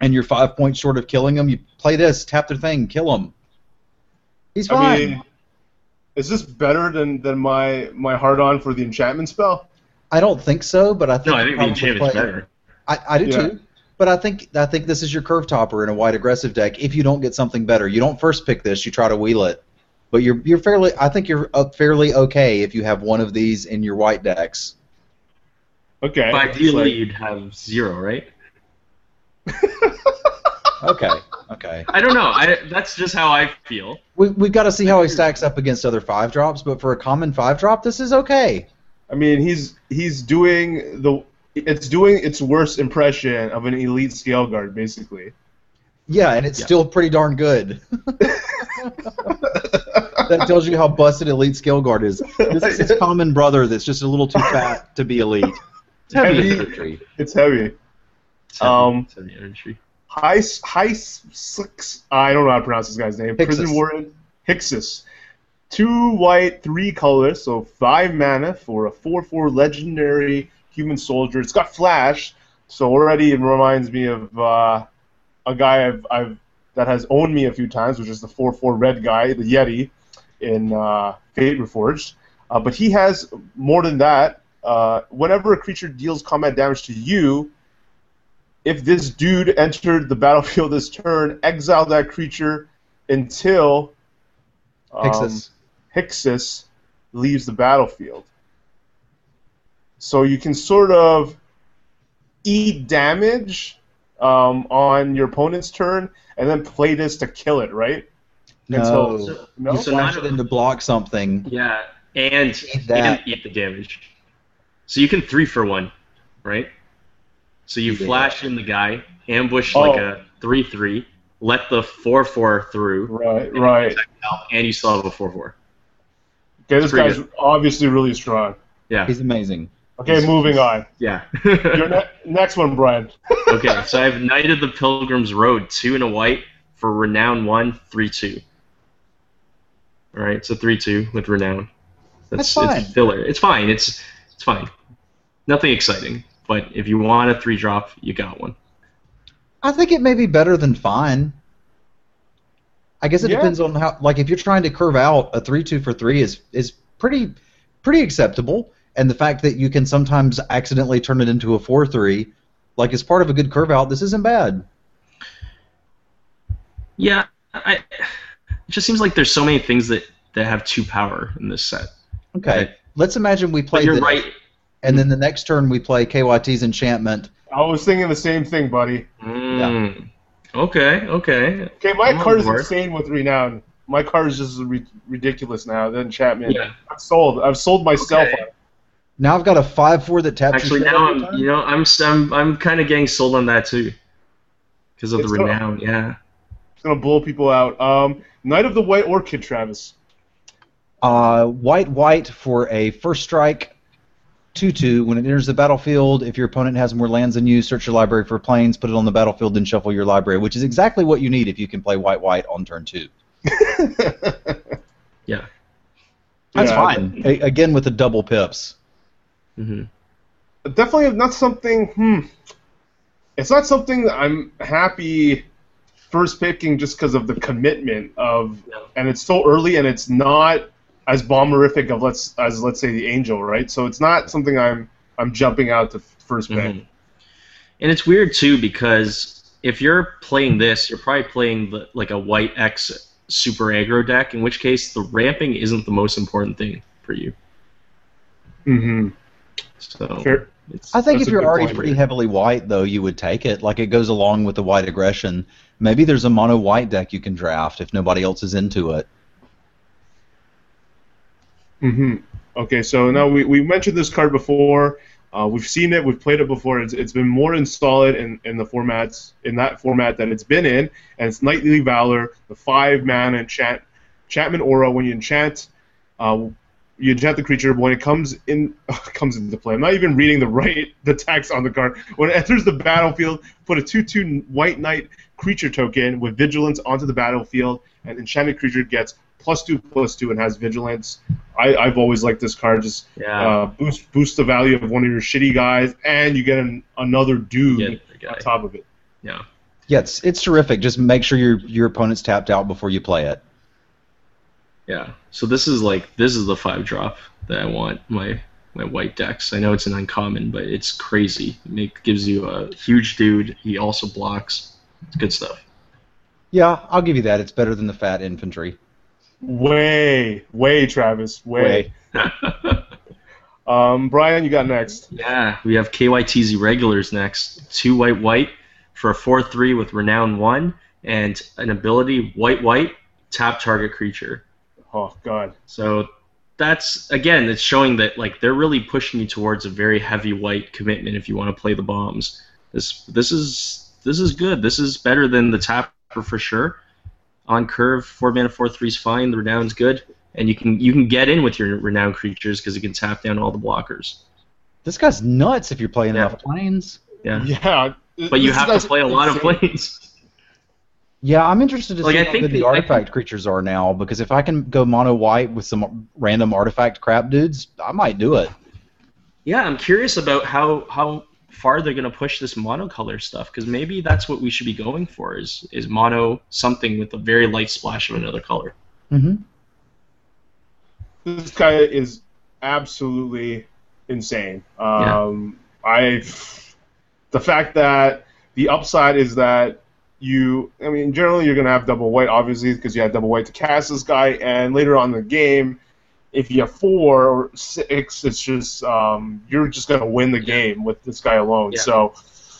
and you're five points short of killing them. You play this, tap their thing, kill him. He's I fine. mean, is this better than, than my my hard on for the enchantment spell? I don't think so, but I think No, I think the enchantment's play- better. I, I do Yeah. too. But I think I think this is your curve topper in a white aggressive deck. If you don't get something better, you don't first pick this. You try to wheel it, but you're you're fairly. I think you're uh, fairly okay if you have one of these in your white decks. Okay. But ideally, like- you'd have zero, right? Okay, okay. I don't know. I that's just how I feel. We we've got to see how he stacks up against other five drops. But for a common five drop, this is okay. I mean, he's he's doing the it's doing its worst impression of an elite scale guard, basically. Yeah, and it's Yeah. still pretty darn good. that tells you how busted Elite Scale Guard is. This is his common brother that's just a little too fat to be elite. It's heavy Heavy. infantry. It's heavy. It's heavy- Um, it's heavy energy. High High Six. I don't know how to pronounce this guy's name. Hixus. Prison Warden Hixus. Two white, three colors, so five mana for a four-four legendary human soldier. It's got flash, so already it reminds me of uh, a guy I've, I've that has owned me a few times, which is the four-four red guy, the Yeti, in uh, Fate Reforged. Uh, but he has more than that. Uh, whenever a creature deals combat damage to you, if this dude entered the battlefield this turn, exile that creature until um, Hixus. Hixus leaves the battlefield. So you can sort of eat damage um, on your opponent's turn and then play this to kill it, right? No. Until- no? You So not- it in to block something. Yeah, and Eat that. and eat the damage. So you can three for one, right? So you Yeah. flash in the guy, ambush Oh. like a three three, let the four four through, Right, right. and you still have a four four. Okay, this pretty guy's obviously really strong. Yeah, He's amazing. Okay, moving on. yeah. Your ne- next one, Brian. okay, so I have Knight of the Pilgrim's Road, two and a white for renown one, three two. All right, so three two with renown. That's fine. It's filler. It's fine. It's it's fine. Nothing exciting, but if you want a three drop, you got one. I think it may be better than fine. I guess it Yeah. depends on how. Like, if you're trying to curve out a three-two for three, is is pretty pretty acceptable. And the fact that you can sometimes accidentally turn it into a four-three, like as part of a good curve out, this isn't bad. Yeah, I, it just seems like there's so many things that that have two power in this set. Okay, Right. let's imagine we play But you're this, right. and then the next turn we play KYT's enchantment. I was thinking the same thing, buddy. Mm. Okay, okay. Okay, my I'm card is board. insane with renown. My card is just ri- ridiculous now. The enchantment. Yeah. I'm sold. I've sold myself. Okay. On it. Now I've got a five-four that taps. Actually, your now I'm you know I'm s- I'm I'm kind of getting sold on that too, because of It's the go- renown. Yeah. It's gonna blow people out. Um, Knight of the White Orchid, Travis. Uh, white, white for a first strike. 2 2. When it enters the battlefield, if your opponent has more lands than you, search your library for plains, put it on the battlefield, then shuffle your library, which is exactly what you need if you can play white, white on turn 2. Yeah. That's Yeah, fine. A- again, with the double pips. Hmm Definitely not something. Hmm. It's not something that I'm happy first picking just because of the commitment of, and it's so early, and it's not as bomberific of let's as let's say the Angel, right? So it's not something I'm I'm jumping out to first pick. Mhm. And it's weird too because if you're playing this, you're probably playing the, like a white X super aggro deck, in which case the ramping isn't the most important thing for you. Mm-hmm. So Sure. it's, I think if you're already point. pretty heavily white, though, you would take it. Like, it goes along with the white aggression. Maybe there's a mono white deck you can draft if nobody else is into it. hmm Okay, so now we, we mentioned this card before. Uh, we've seen it, we've played it before. It's, it's been more installed in, in the formats in that format that it's been in, and it's Knightly Valor, the five man enchant enchantment aura. When you enchant, uh, you enchant the creature. When it comes in comes into play, I'm not even reading the right the text on the card. When it enters the battlefield, put a two-two white knight creature token with vigilance onto the battlefield, and enchanted creature gets plus two plus two and has vigilance. I, I've always liked this card. Just yeah. uh, boost boost the value of one of your shitty guys, and you get an, another dude yeah, the guy. on top of it. yeah. Yeah, it's, it's terrific. Just make sure your, your opponent's tapped out before you play it. Yeah. So this is like this is the five drop that I want my my white decks. I know it's an uncommon, but it's crazy. It gives you a huge dude. He also blocks. It's good stuff. Yeah, I'll give you that. It's better than the fat infantry. Way, way, Travis, way. Um, Brian, you got next. yeah, we have KYTZ regulars next. Two white white for a four three with renown one and an ability white white tap target creature. Oh God. So that's again, it's showing that like they're really pushing you towards a very heavy white commitment if you want to play the bombs. This this is this is good. This is better than the tapper for sure. On curve, four mana four three is fine. The renown's good, and you can you can get in with your renowned creatures because it can tap down all the blockers. This guy's nuts if you're playing Yeah. enough plains. Yeah, Yeah. but you this have to play a lot of plains. Yeah, I'm interested to Like, see I how think good the, the- I artifact creatures are now because if I can go mono white with some random artifact crap dudes, I might do it. Yeah, I'm curious about how how far they're gonna push this monocolor stuff because maybe that's what we should be going for is is mono something with a very light splash of another color. Mm-hmm. This guy is absolutely insane. Um, I, the fact that the upside is that you, I mean, generally you're gonna have double white, obviously, because you have double white to cast this guy, and later on in the game, if you have four or six, it's just um, you're just gonna win the game with this guy alone. Yeah. So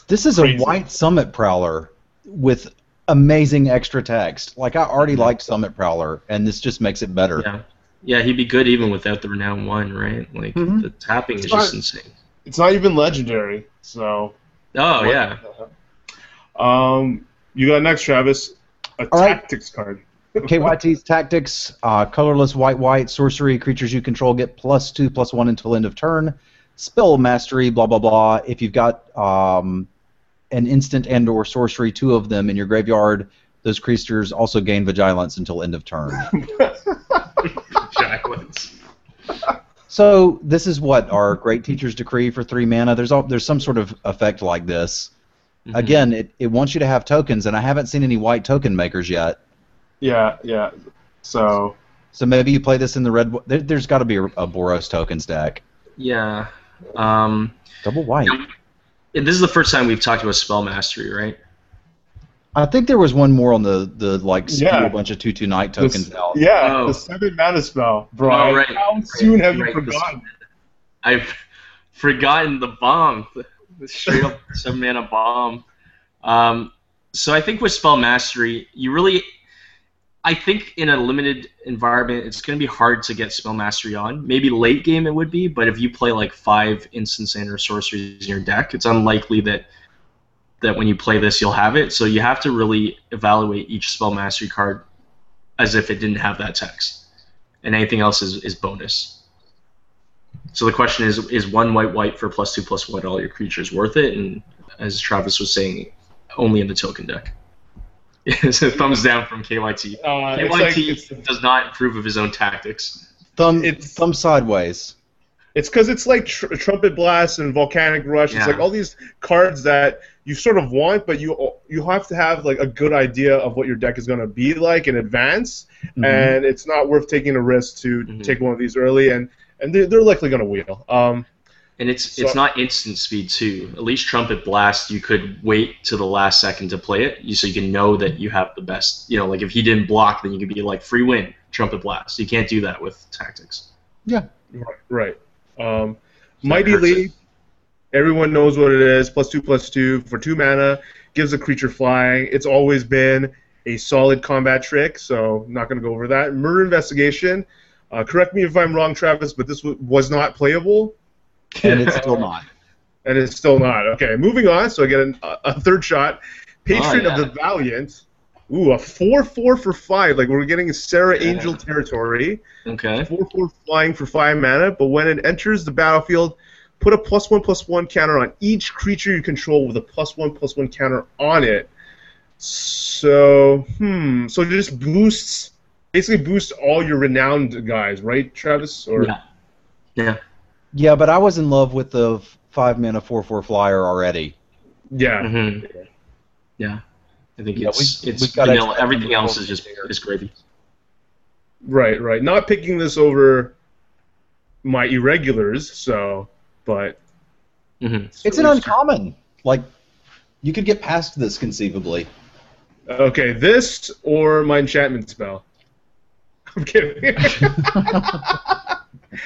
This is Crazy. a white Summit Prowler with amazing extra text. Like I already liked Summit Prowler, and this just makes it better. Yeah, yeah, he'd be good even without the renown one, right? Like Mhm. the tapping is It's just insane. it's not even legendary. So Oh yeah, um, you got next, Travis, a All right. tactics card. KYT's tactics, uh, colorless white white sorcery creatures you control get plus two plus one until end of turn. Spell mastery, blah blah blah. If you've got um, an instant and or sorcery, two of them in your graveyard, those creatures also gain vigilance until end of turn. Jacquelines. so this is what our great teacher's decree for three mana. There's all, there's some sort of effect like this. Mhm. Again, it, it wants you to have tokens, and I haven't seen any white token makers yet. Yeah, yeah. So So maybe you play this in the red. There, there's got to be a, a Boros tokens deck. yeah. Um, Double white. and this is the first time we've talked about spell mastery, right? I think there was one more on the the like Yeah. a bunch of two two knight this- tokens out. yeah, Oh. the seven mana spell, Brian. Oh, right. How soon have you Right, forgotten? I've forgotten the bomb, the, the straight up seven mana bomb. Um, so I think with spell mastery, you really, I think in a limited environment, it's going to be hard to get spell mastery on. Maybe late game it would be, but if you play like five instants and or sorceries in your deck, it's unlikely that that when you play this you'll have it. So you have to really evaluate each spell mastery card as if it didn't have that text, and anything else is, is bonus. So the question is: Is one white white for plus two plus one all your creatures worth it? And as Travis was saying, only in the token deck. It's a thumbs down from KYT. Uh, KYT like does not approve of his own tactics. Thumb It's- thumb sideways. it's because it's like tr- trumpet blast and volcanic rush. It's like all these cards that you sort of want, but you you have to have like a good idea of what your deck is going to be like in advance, Mhm. and it's not worth taking a risk to Mhm. take one of these early, and and they're, they're likely going to wheel. Um, And it's So- it's not instant speed too. At least Trumpet Blast, you could wait to the last second to play it, you, so you can know that you have the best. You know, like if he didn't block, then you could be like free win Trumpet Blast. You can't do that with tactics. Yeah, right. Um, So Mighty that hurts Leap. Everyone knows what it is. Plus two, plus two for two mana. Gives a creature flying. It's always been a solid combat trick, so not going to go over that. Murder Investigation. Uh, correct me if I'm wrong, Travis, but this w- was not playable, and it's still not. and it's still not. Okay, moving on. So I get an, a, third shot. Patron Oh, of the Valiant. Ooh, a four-four for five. Like we're getting Serra Yeah. Angel territory. Okay. Four four flying for five mana, but when it enters the battlefield, put a plus one plus one counter on each creature you control with a plus one plus one counter on it. So hmm, so it just boosts basically boost all your renowned guys, right, Travis? Or Yeah. Yeah. Yeah, but I was in love with the five mana four four flyer already. yeah. hmm Yeah. I think Yeah, it's we- it's we've vanilla. Everything else is just there. is gravy. right, right. Not picking this over my irregulars, so but hmm It's an uncommon. Like you could get past this conceivably. okay, this or my enchantment spell. I'm kidding.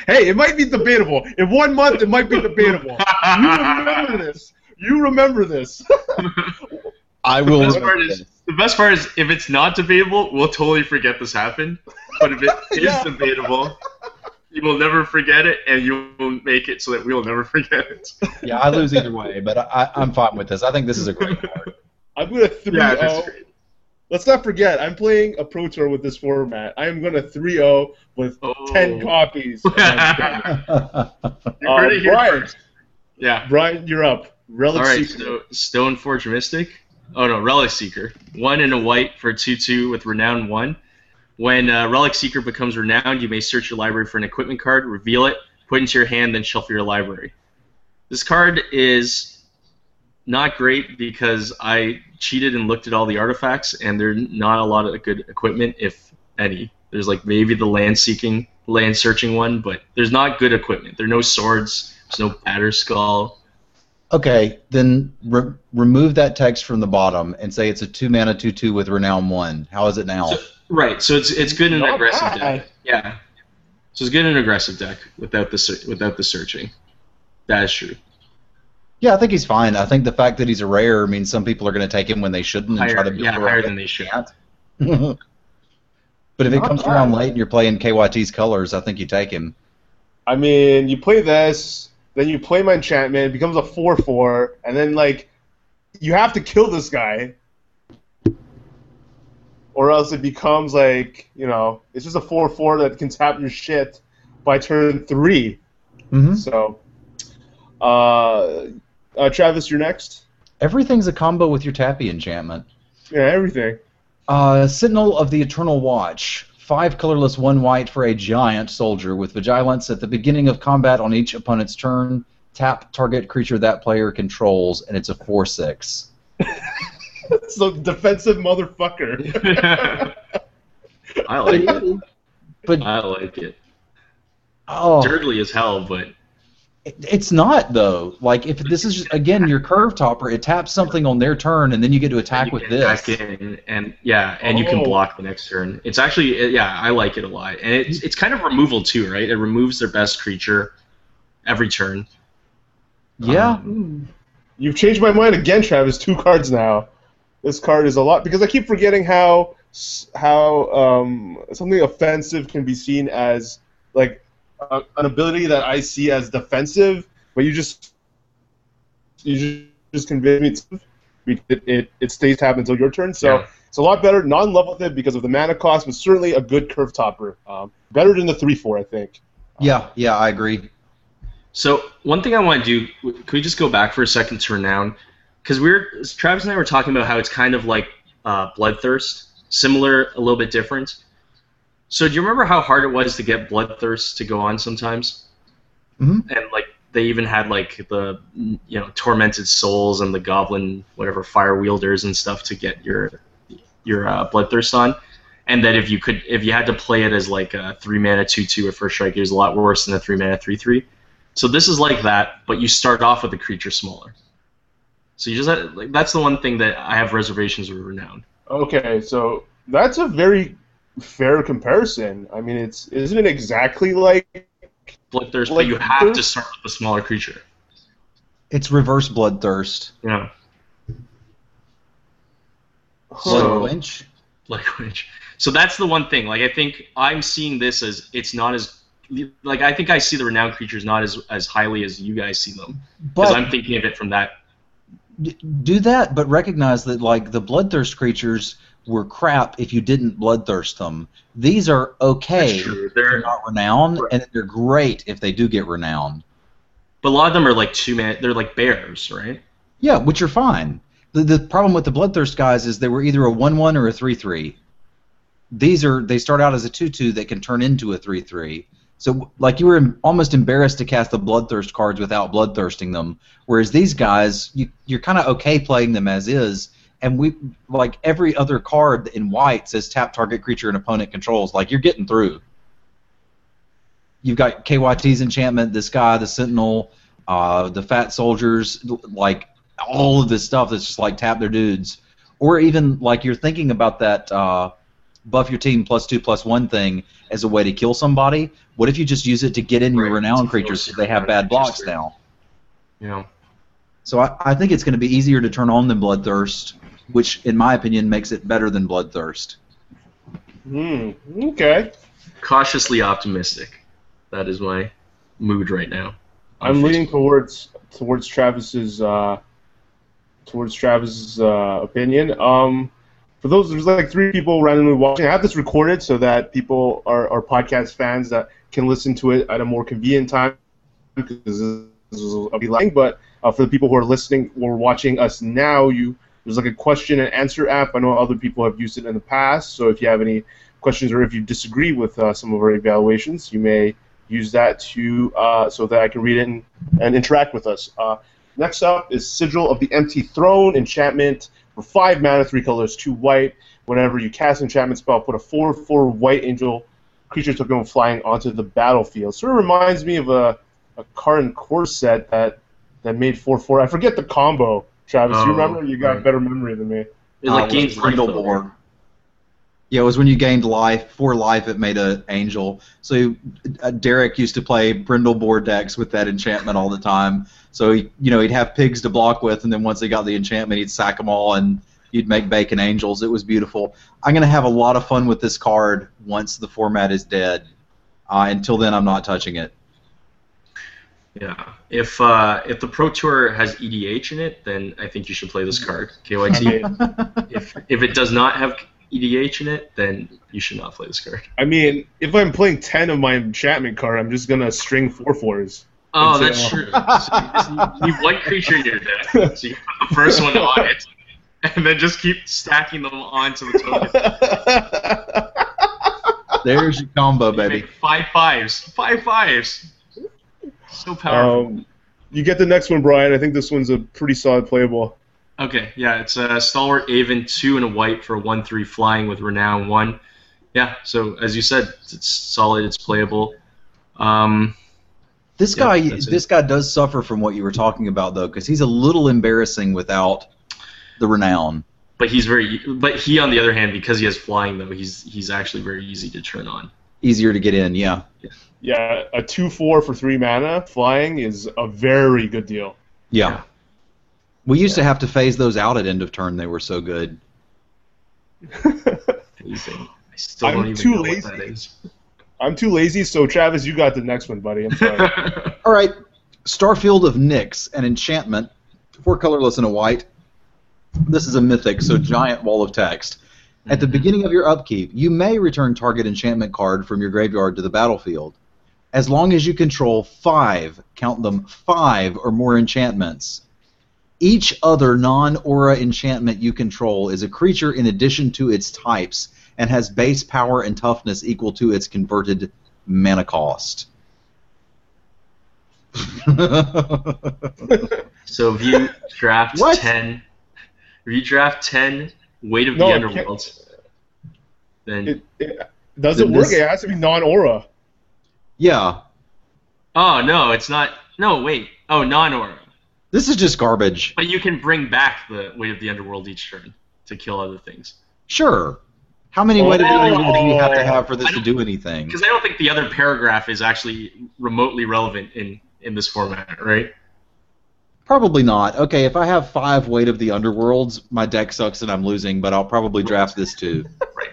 hey, it might be debatable. In one month, it might be debatable. You remember this. You remember this. I will. The best, part is, the best part is if it's not debatable, we'll totally forget this happened. But if it is Yeah. debatable, you will never forget it, and you will make it so that we will never forget it. Yeah, I lose either way, but I, I'm fine with this. I think this is a great card. I'm gonna three yeah, zero. that's great. Let's not forget, I'm playing a Pro Tour with this format. I am gonna 3-0 with Oh. 10 copies. of my game. You Uh, heard it here Brian. first. Yeah. Brian, you're up. Relic All right. Seeker. So Stoneforge Mystic. Oh no, Relic Seeker. One and a white for two two with renown one. When uh, Relic Seeker becomes renowned, you may search your library for an equipment card, reveal it, put it into your hand, then shuffle your library. This card is not great because I cheated and looked at all the artifacts, and there's not a lot of good equipment, if any. There's like maybe the land seeking, land searching one, but there's not good equipment. There are no swords. There's no Batterskull. Okay, then re- remove that text from the bottom and say it's a two mana two two with renown one. How is it now? Right, so it's it's good in an aggressive bad. deck. Yeah, so it's good in an aggressive deck without the without the searching. That is true. Yeah, I think he's fine. I think the fact that he's a rare means some people are going to take him when they shouldn't and try to build yeah, around higher it. than they should. But if it comes bad. around late and you're playing KYT's colors, I think you take him. I mean, you play this, then you play my enchantment, it becomes a 4 4, and then, like, you have to kill this guy. Or else it becomes, like, you know, it's just a 4 4 that can tap your shit by turn 3. Mm-hmm. So, uh, uh, Travis, you're next. Everything's a combo with your Tappy enchantment. Yeah, everything. Uh, Sentinel of the Eternal Watch. Five colorless, one white for a giant soldier with vigilance. At the beginning of combat on each opponent's turn, tap target creature that player controls, and it's a 4 6. so defensive motherfucker. I like it. But, I like it. oh, Dirtly as hell, but it- it's not, though. Like, if this is, just, again, your curve topper, it taps something on their turn, and then you get to attack with this. attack in, and yeah, and you can Oh. block the next turn. It's actually yeah, I like it a lot, and it's it's kind of removal too, right? It removes their best creature every turn. Yeah. Um, You've changed my mind again, Travis. Two cards now. This card is a lot because I keep forgetting how how um, something offensive can be seen as like a, an ability that I see as defensive, but you just you just, just convince me it, it it stays tapped until your turn. So Yeah. it's a lot better. Not in love with it because of the mana cost, but certainly a good curve topper. Um, better than the three four, I think. Yeah, yeah, I agree. So one thing I want to do, w- can we just go back for a second to renown? Because we are Travis and I were talking about how it's kind of like uh, Bloodthirst, similar, a little bit different. So do you remember how hard it was to get Bloodthirst to go on sometimes? Mhm. And like they even had like the you know tormented souls and the goblin whatever fire wielders and stuff to get your your uh, Bloodthirst on. And that if you could, if you had to play it as like a three mana two two or first strike, it was a lot worse than a three mana three three. So this is like that, but you start off with a creature smaller. So you just have, like that's the one thing that I have reservations with Renown. Okay, so that's a very fair comparison. I mean, it's isn't it exactly like Bloodthirst, but you have to start with a smaller creature. It's reverse bloodthirst. Yeah, huh, So, Lynch. like which. So that's the one thing. Like I think I'm seeing this as it's not as like I think I see the renowned creatures not as as highly as you guys see them because I'm thinking of it from that. d- do that, but recognize that like the bloodthirst creatures were crap if you didn't bloodthirst them. These are okay. They're not renowned, Right. and they're great if they do get renowned. but a lot of them are like two man. They're like bears, right? Yeah, which are fine. The, the problem with the bloodthirst guys is they were either a one-one or a three-three. These are they start out as a two-two that can turn into a three-three. So like you were almost embarrassed to cast the bloodthirst cards without bloodthirsting them, whereas these guys you you're kind of okay playing them as is. And we like every other card in white says tap target creature and opponent controls. Like you're getting through. You've got KYT's enchantment, this guy, the Sentinel, uh, the Fat Soldiers, like all of this stuff that's just like tap their dudes, or even like you're thinking about that uh, buff your team plus two plus one thing as a way to kill somebody. What if you just use it to get in your renowned creatures so they have bad blocks now? Know. So I, I think it's going to be easier to turn on than Bloodthirst, which in my opinion makes it better than Bloodthirst. Hmm. Okay. Cautiously optimistic. that is my mood right now. I'm Facebook. leaning towards towards Travis's uh, towards Travis's uh, opinion. Um, for those, there's like three people randomly watching. I have this recorded so that people are, are podcast fans that can listen to it at a more convenient time because this will be lying. But uh, for the people who are listening or watching us now, you there's like a question and answer app. I know other people have used it in the past. So if you have any questions or if you disagree with uh, some of our evaluations, you may use that to uh, so that I can read it and, and interact with us. Uh, next up is Sigil of the Empty Throne enchantment for five mana, three colors, two white. Whenever you cast an enchantment spell, put a four-four white angel creature token flying onto the battlefield. Sort of reminds me of a a card and core set that that made four-four. I forget the combo. Travis, Oh, you remember? You got right. better memory than me. It like Uh, gains life, though, Yeah, it was when you gained life. For life, it made an angel. So uh, Derek used to play Brindle Boar decks with that enchantment all the time. So he, you know, he'd have pigs to block with, and then once he got the enchantment, he'd sack them all, and you'd make bacon angels. It was beautiful. I'm gonna have a lot of fun with this card once the format is dead. Uh, until then, I'm not touching it. Yeah. If uh, if the Pro Tour has EDH in it, then I think you should play this card, KYT. if if it does not have EDH in it, then you should not play this card. I mean, if I'm playing ten of my enchantment card, I'm just gonna string four fours. Oh, It's, that's uh, true. So you just need one creature in your deck, so you put the first one on it, and then just keep stacking them onto the token. There's your combo, You baby. make five fives, five fives. So powerful. um, you get the next one, Brian. I think this one's a pretty solid playable. Okay, yeah, it's a Stalwart Aven, two and a white for a one-three flying with renown one. Yeah, so as you said, it's solid, it's playable. Um, This Yeah, guy, that's it. this guy does suffer from what you were talking about, though, because he's a little embarrassing without the renown. but he's very, but he on the other hand, because he has flying though, he's he's actually very easy to turn on. Easier to get in, yeah. Yeah, a two-four for three mana flying is a very good deal. Yeah. Yeah. We used to have to phase those out at end of turn. They were so good. Anything. I still I'm don't even too know lazy. what that is. I'm too lazy, so Travis, you got the next one, buddy. I'm sorry. All right. Starfield of Nyx, an enchantment, four colorless and a white. This is a mythic, so giant wall of text. At the beginning of your upkeep, you may return target enchantment card from your graveyard to the battlefield. As long as you control five, count them five or more enchantments. Each other non aura enchantment you control is a creature in addition to its types and has base power and toughness equal to its converted mana cost. So if you draft What? ten, if you draft ten weight of No, the underworld, then it, it, does Then it work? this- It has to be non-aura. yeah, oh no, it's not. No, wait. Oh, non-aura. this is just garbage. But you can bring back the weight of the underworld each turn to kill other things. Sure. How many weight of the Oh. underworld do you have to have for this to don't- do anything? Because I don't think the other paragraph is actually remotely relevant in in this format, right? Probably not. Okay, if I have five weight of the underworlds, my deck sucks and I'm losing, but I'll probably draft this too. Right.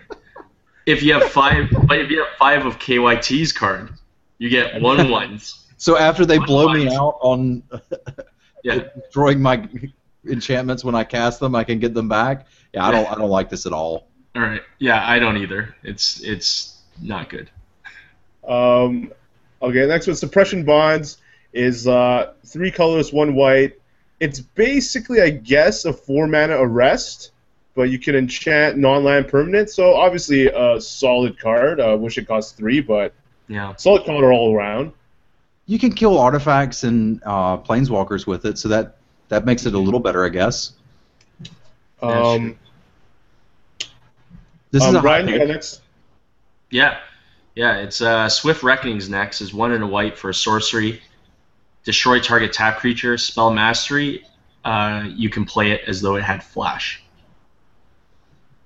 If you have five, if you have five of KYT's card, you get one ones. So after they One blow me out on Yeah. destroying my enchantments when I cast them, I can get them back. Yeah, I don't. I don't like this at all. All right. Yeah, I don't either. It's it's not good. Um, okay, next one, suppression bonds is uh, three colors, one white. It's basically, I guess, a four mana arrest, but you can enchant non-land permanent. So obviously, a solid card. I wish it cost three, but Yeah. solid color all around. You can kill artifacts and uh, planeswalkers with it, so that that makes it a little better, I guess. Um, This um, is a high Brian, you got next. Yeah. Yeah, it's uh, Swift Reckoning's next is one in a white for a sorcery. Destroy target tap creature, spell mastery. Uh, you can play it as though it had flash.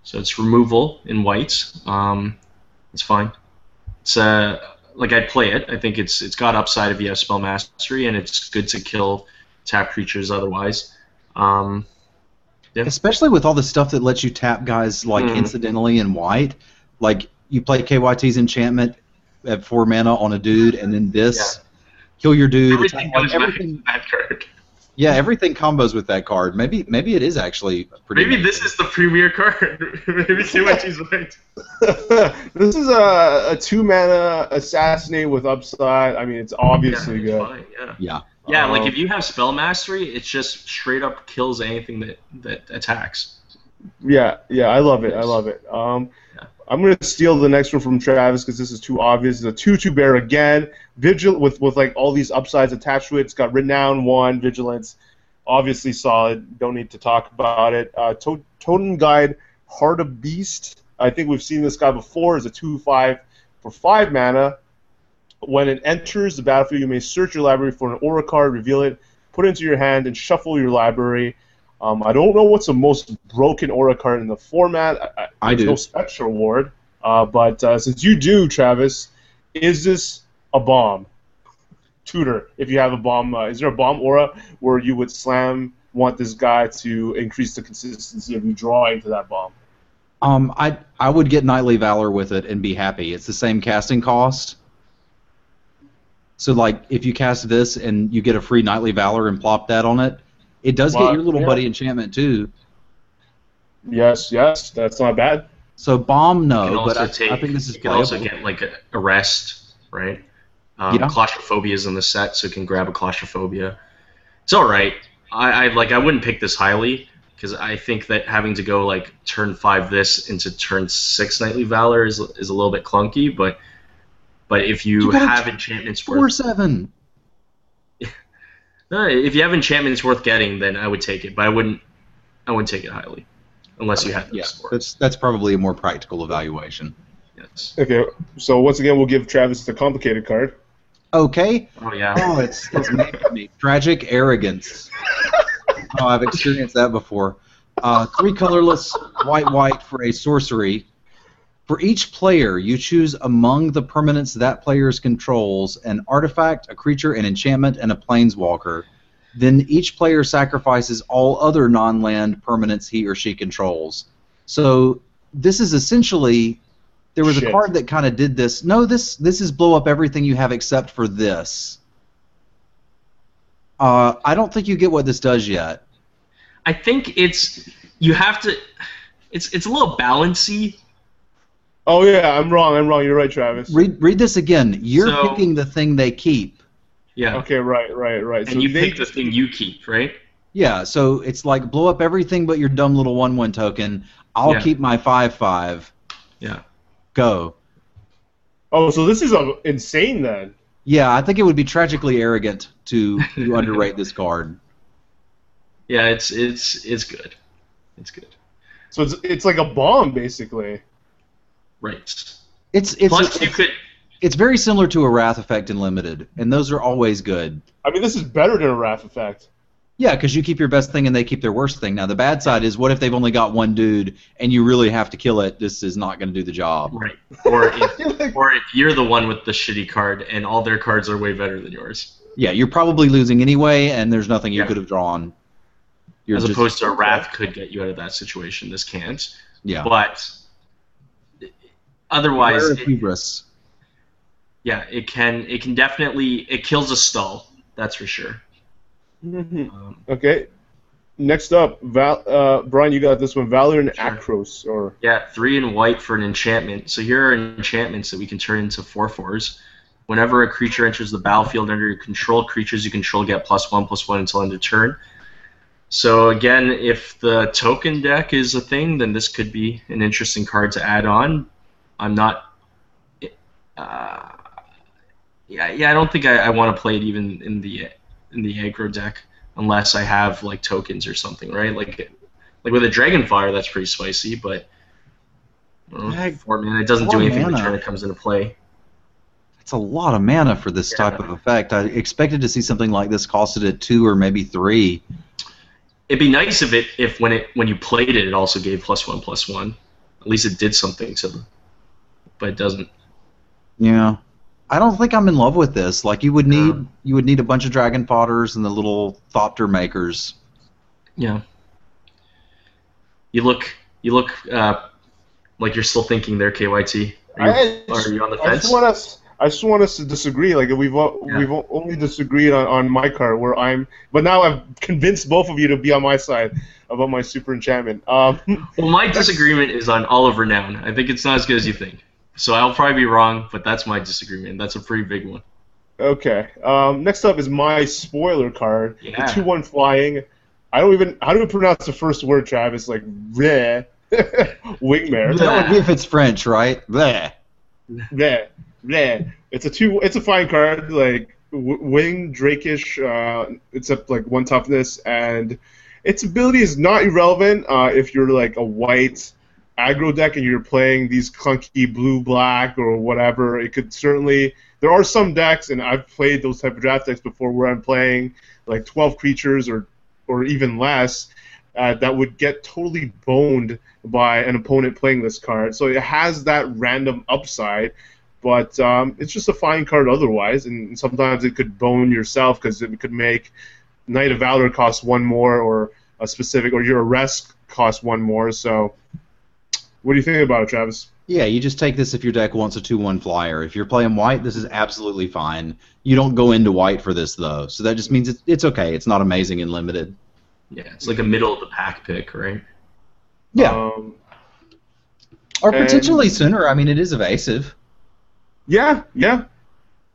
So it's removal in white. Um, it's fine. It's uh, like I'd play it. I think it's it's got upside if you have spell mastery, and it's good to kill tap creatures otherwise. Um, Especially with all the stuff that lets you tap guys like Mhm. incidentally in white. Like you play KYT's enchantment, at four mana on a dude, and then this kill your dude. Everything attack- like, everything, to that card. yeah, everything combos with that card. Maybe maybe it is actually pretty. Maybe this is the premier card. Maybe Tiwachi's right. this is a, a two mana assassinate with upside. I mean, it's obviously yeah, good. fine, yeah. Yeah. Yeah, like Um, if you have spell mastery, it just straight up kills anything that that attacks. Yeah, yeah, I love it. I love it. Um, Yeah. I'm gonna steal the next one from Travis because this is too obvious. It's a two-two bear again, vigil with with like all these upsides attached to it. It's got renown one, vigilance, obviously solid. Don't need to talk about it. Uh, to- Totem Guide, Hartebeest. I think we've seen this guy before. Is a two-five for five mana. When it enters the battlefield, you may search your library for an aura card, reveal it, put it into your hand, and shuffle your library. Um, I don't know what's the most broken aura card in the format. I, I there's do. No special award, uh, but uh, since you do, Travis, is this a bomb? Tutor, if you have a bomb, uh, is there a bomb aura where you would slam want this guy to increase the consistency of you drawing to that bomb? Um, I I would get Knightly Valor with it and be happy. It's the same casting cost. So like, if you cast this and you get a free Knightly Valor and plop that on it, it does Well, get your little yeah. buddy enchantment too. Yes, yes, that's not bad. So bomb no, but I, take. I think this is you can also get like arrest, right? Um, Yeah. Claustrophobia is in the set, so you can grab a claustrophobia. It's all right. I, I like. I wouldn't pick this highly because I think that having to go like turn five this into turn six Knightly Valor is, is a little bit clunky. But but if you, You have t- enchantments Four worth seven. No, if you have enchantments worth getting, then I would take it. But I wouldn't. I wouldn't take it highly, unless you had the Yeah, score. that's that's probably a more practical evaluation. Yes. Okay, so once again, we'll give Travis the complicated card. Okay. Oh yeah. Oh, it's, it's me. Tragic arrogance. Oh, I've experienced that before. Uh, three colorless, white, white for a sorcery. For each player, you choose among the permanents that players controls an artifact, a creature, an enchantment, and a planeswalker. Then each player sacrifices all other non-land permanents he or she controls. So this is essentially there was Shit. a card that kind of did this. No, this this is blow up everything you have except for this. Uh, I don't think you get what this does yet. I think it's you have to. It's it's a little balancy. Oh yeah, I'm wrong. I'm wrong. You're right, Travis. Read read this again. You're So- picking the thing they keep. Yeah. Okay, right, right, right. And you they pick the thing you keep, right? Yeah, so it's like blow up everything but your dumb little one one token. I'll Yeah. keep my five five. Yeah. Go. Oh, so this is uh, insane then. Yeah, I think it would be tragically arrogant to, to underrate this card. Yeah. It's it's it's good. It's good. So it's it's like a bomb basically. Right. It's it's Plus, you it's, could. it's very similar to a Wrath effect in limited, and those are always good. I mean, this is better than a Wrath effect. Yeah, because you keep your best thing and they keep their worst thing. Now the bad side is, what if they've only got one dude and you really have to kill it? This is not going to do the job. Right. Or if, or if you're the one with the shitty card and all their cards are way better than yours, Yeah, you're probably losing anyway, and there's nothing you Yeah. could have drawn. You're as just- opposed to a wrath could get you out of that situation. This can't. yeah. But otherwise, it- hubris. yeah, it can it can definitely it kills a stall. That's for sure. Um, Okay. Next up, Val, uh, Brian, you got this one, Valor and Sure. Akros, or Yeah, three and white for an enchantment. So here are enchantments that we can turn into four fours. Whenever a creature enters the battlefield under your control, creatures you control get plus one plus one until end of turn. So again, if the token deck is a thing, then this could be an interesting card to add on. I'm not. Uh, yeah, yeah, I don't think I, I want to play it even in the in the aggro deck unless I have like tokens or something, right? Like like with a Dragonfire, that's pretty spicy, but Heck, four mana, it doesn't do anything when mana. turn it comes into play. It's a lot of mana for this Yeah. type of effect. I expected to see something like this costed at two or maybe three. It'd be nice if it if when it when you played it, it also gave plus one plus one. At least it did something to but it doesn't. Yeah. I don't think I'm in love with this. Like you would need Yeah. you would need a bunch of Dragon Fodders and the little thopter makers. Yeah. You look you look uh, like you're still thinking there, KYT. Are you, I, are you on the fence? I just want to. I just want us to disagree. Like we've o- Yeah. we've only disagreed on, on my card, where I'm. But now I've convinced both of you to be on my side about my super enchantment. Um, Well, my disagreement is on Oliver Noun. I think it's not as good as you think. So I'll probably be wrong, but that's my disagreement. That's a pretty big one. okay. Um, next up is my spoiler card. Yeah. The two one flying. I don't even. How do we pronounce the first word, Travis? Like reh. Wingmare. That would be if it's French, right? Bleh. Yeah, yeah. It's a two. It's a fine card. Like w- wing drakish. Uh, it's up like one toughness, and its ability is not irrelevant. Uh, if you're like a white aggro deck and you're playing these clunky blue black or whatever, it could certainly. There are some decks, and I've played those type of draft decks before, where I'm playing like 12 creatures or or even less. Uh, that would get totally boned by an opponent playing this card. So it has that random upside, but um, it's just a fine card otherwise. And sometimes it could bone yourself because it could make Knightly Valor cost one more, or a specific, or your arrest cost one more. So, what do you think about it, Travis? Yeah, you just take this if your deck wants a 2 1 flyer. If you're playing white, this is absolutely fine. You don't go into white for this, though. So that just means it's, it's okay. It's not amazing and limited. Yeah, it's like a middle of the pack pick, right? Yeah. Um, or and- potentially sooner. I mean, it is evasive. yeah, yeah.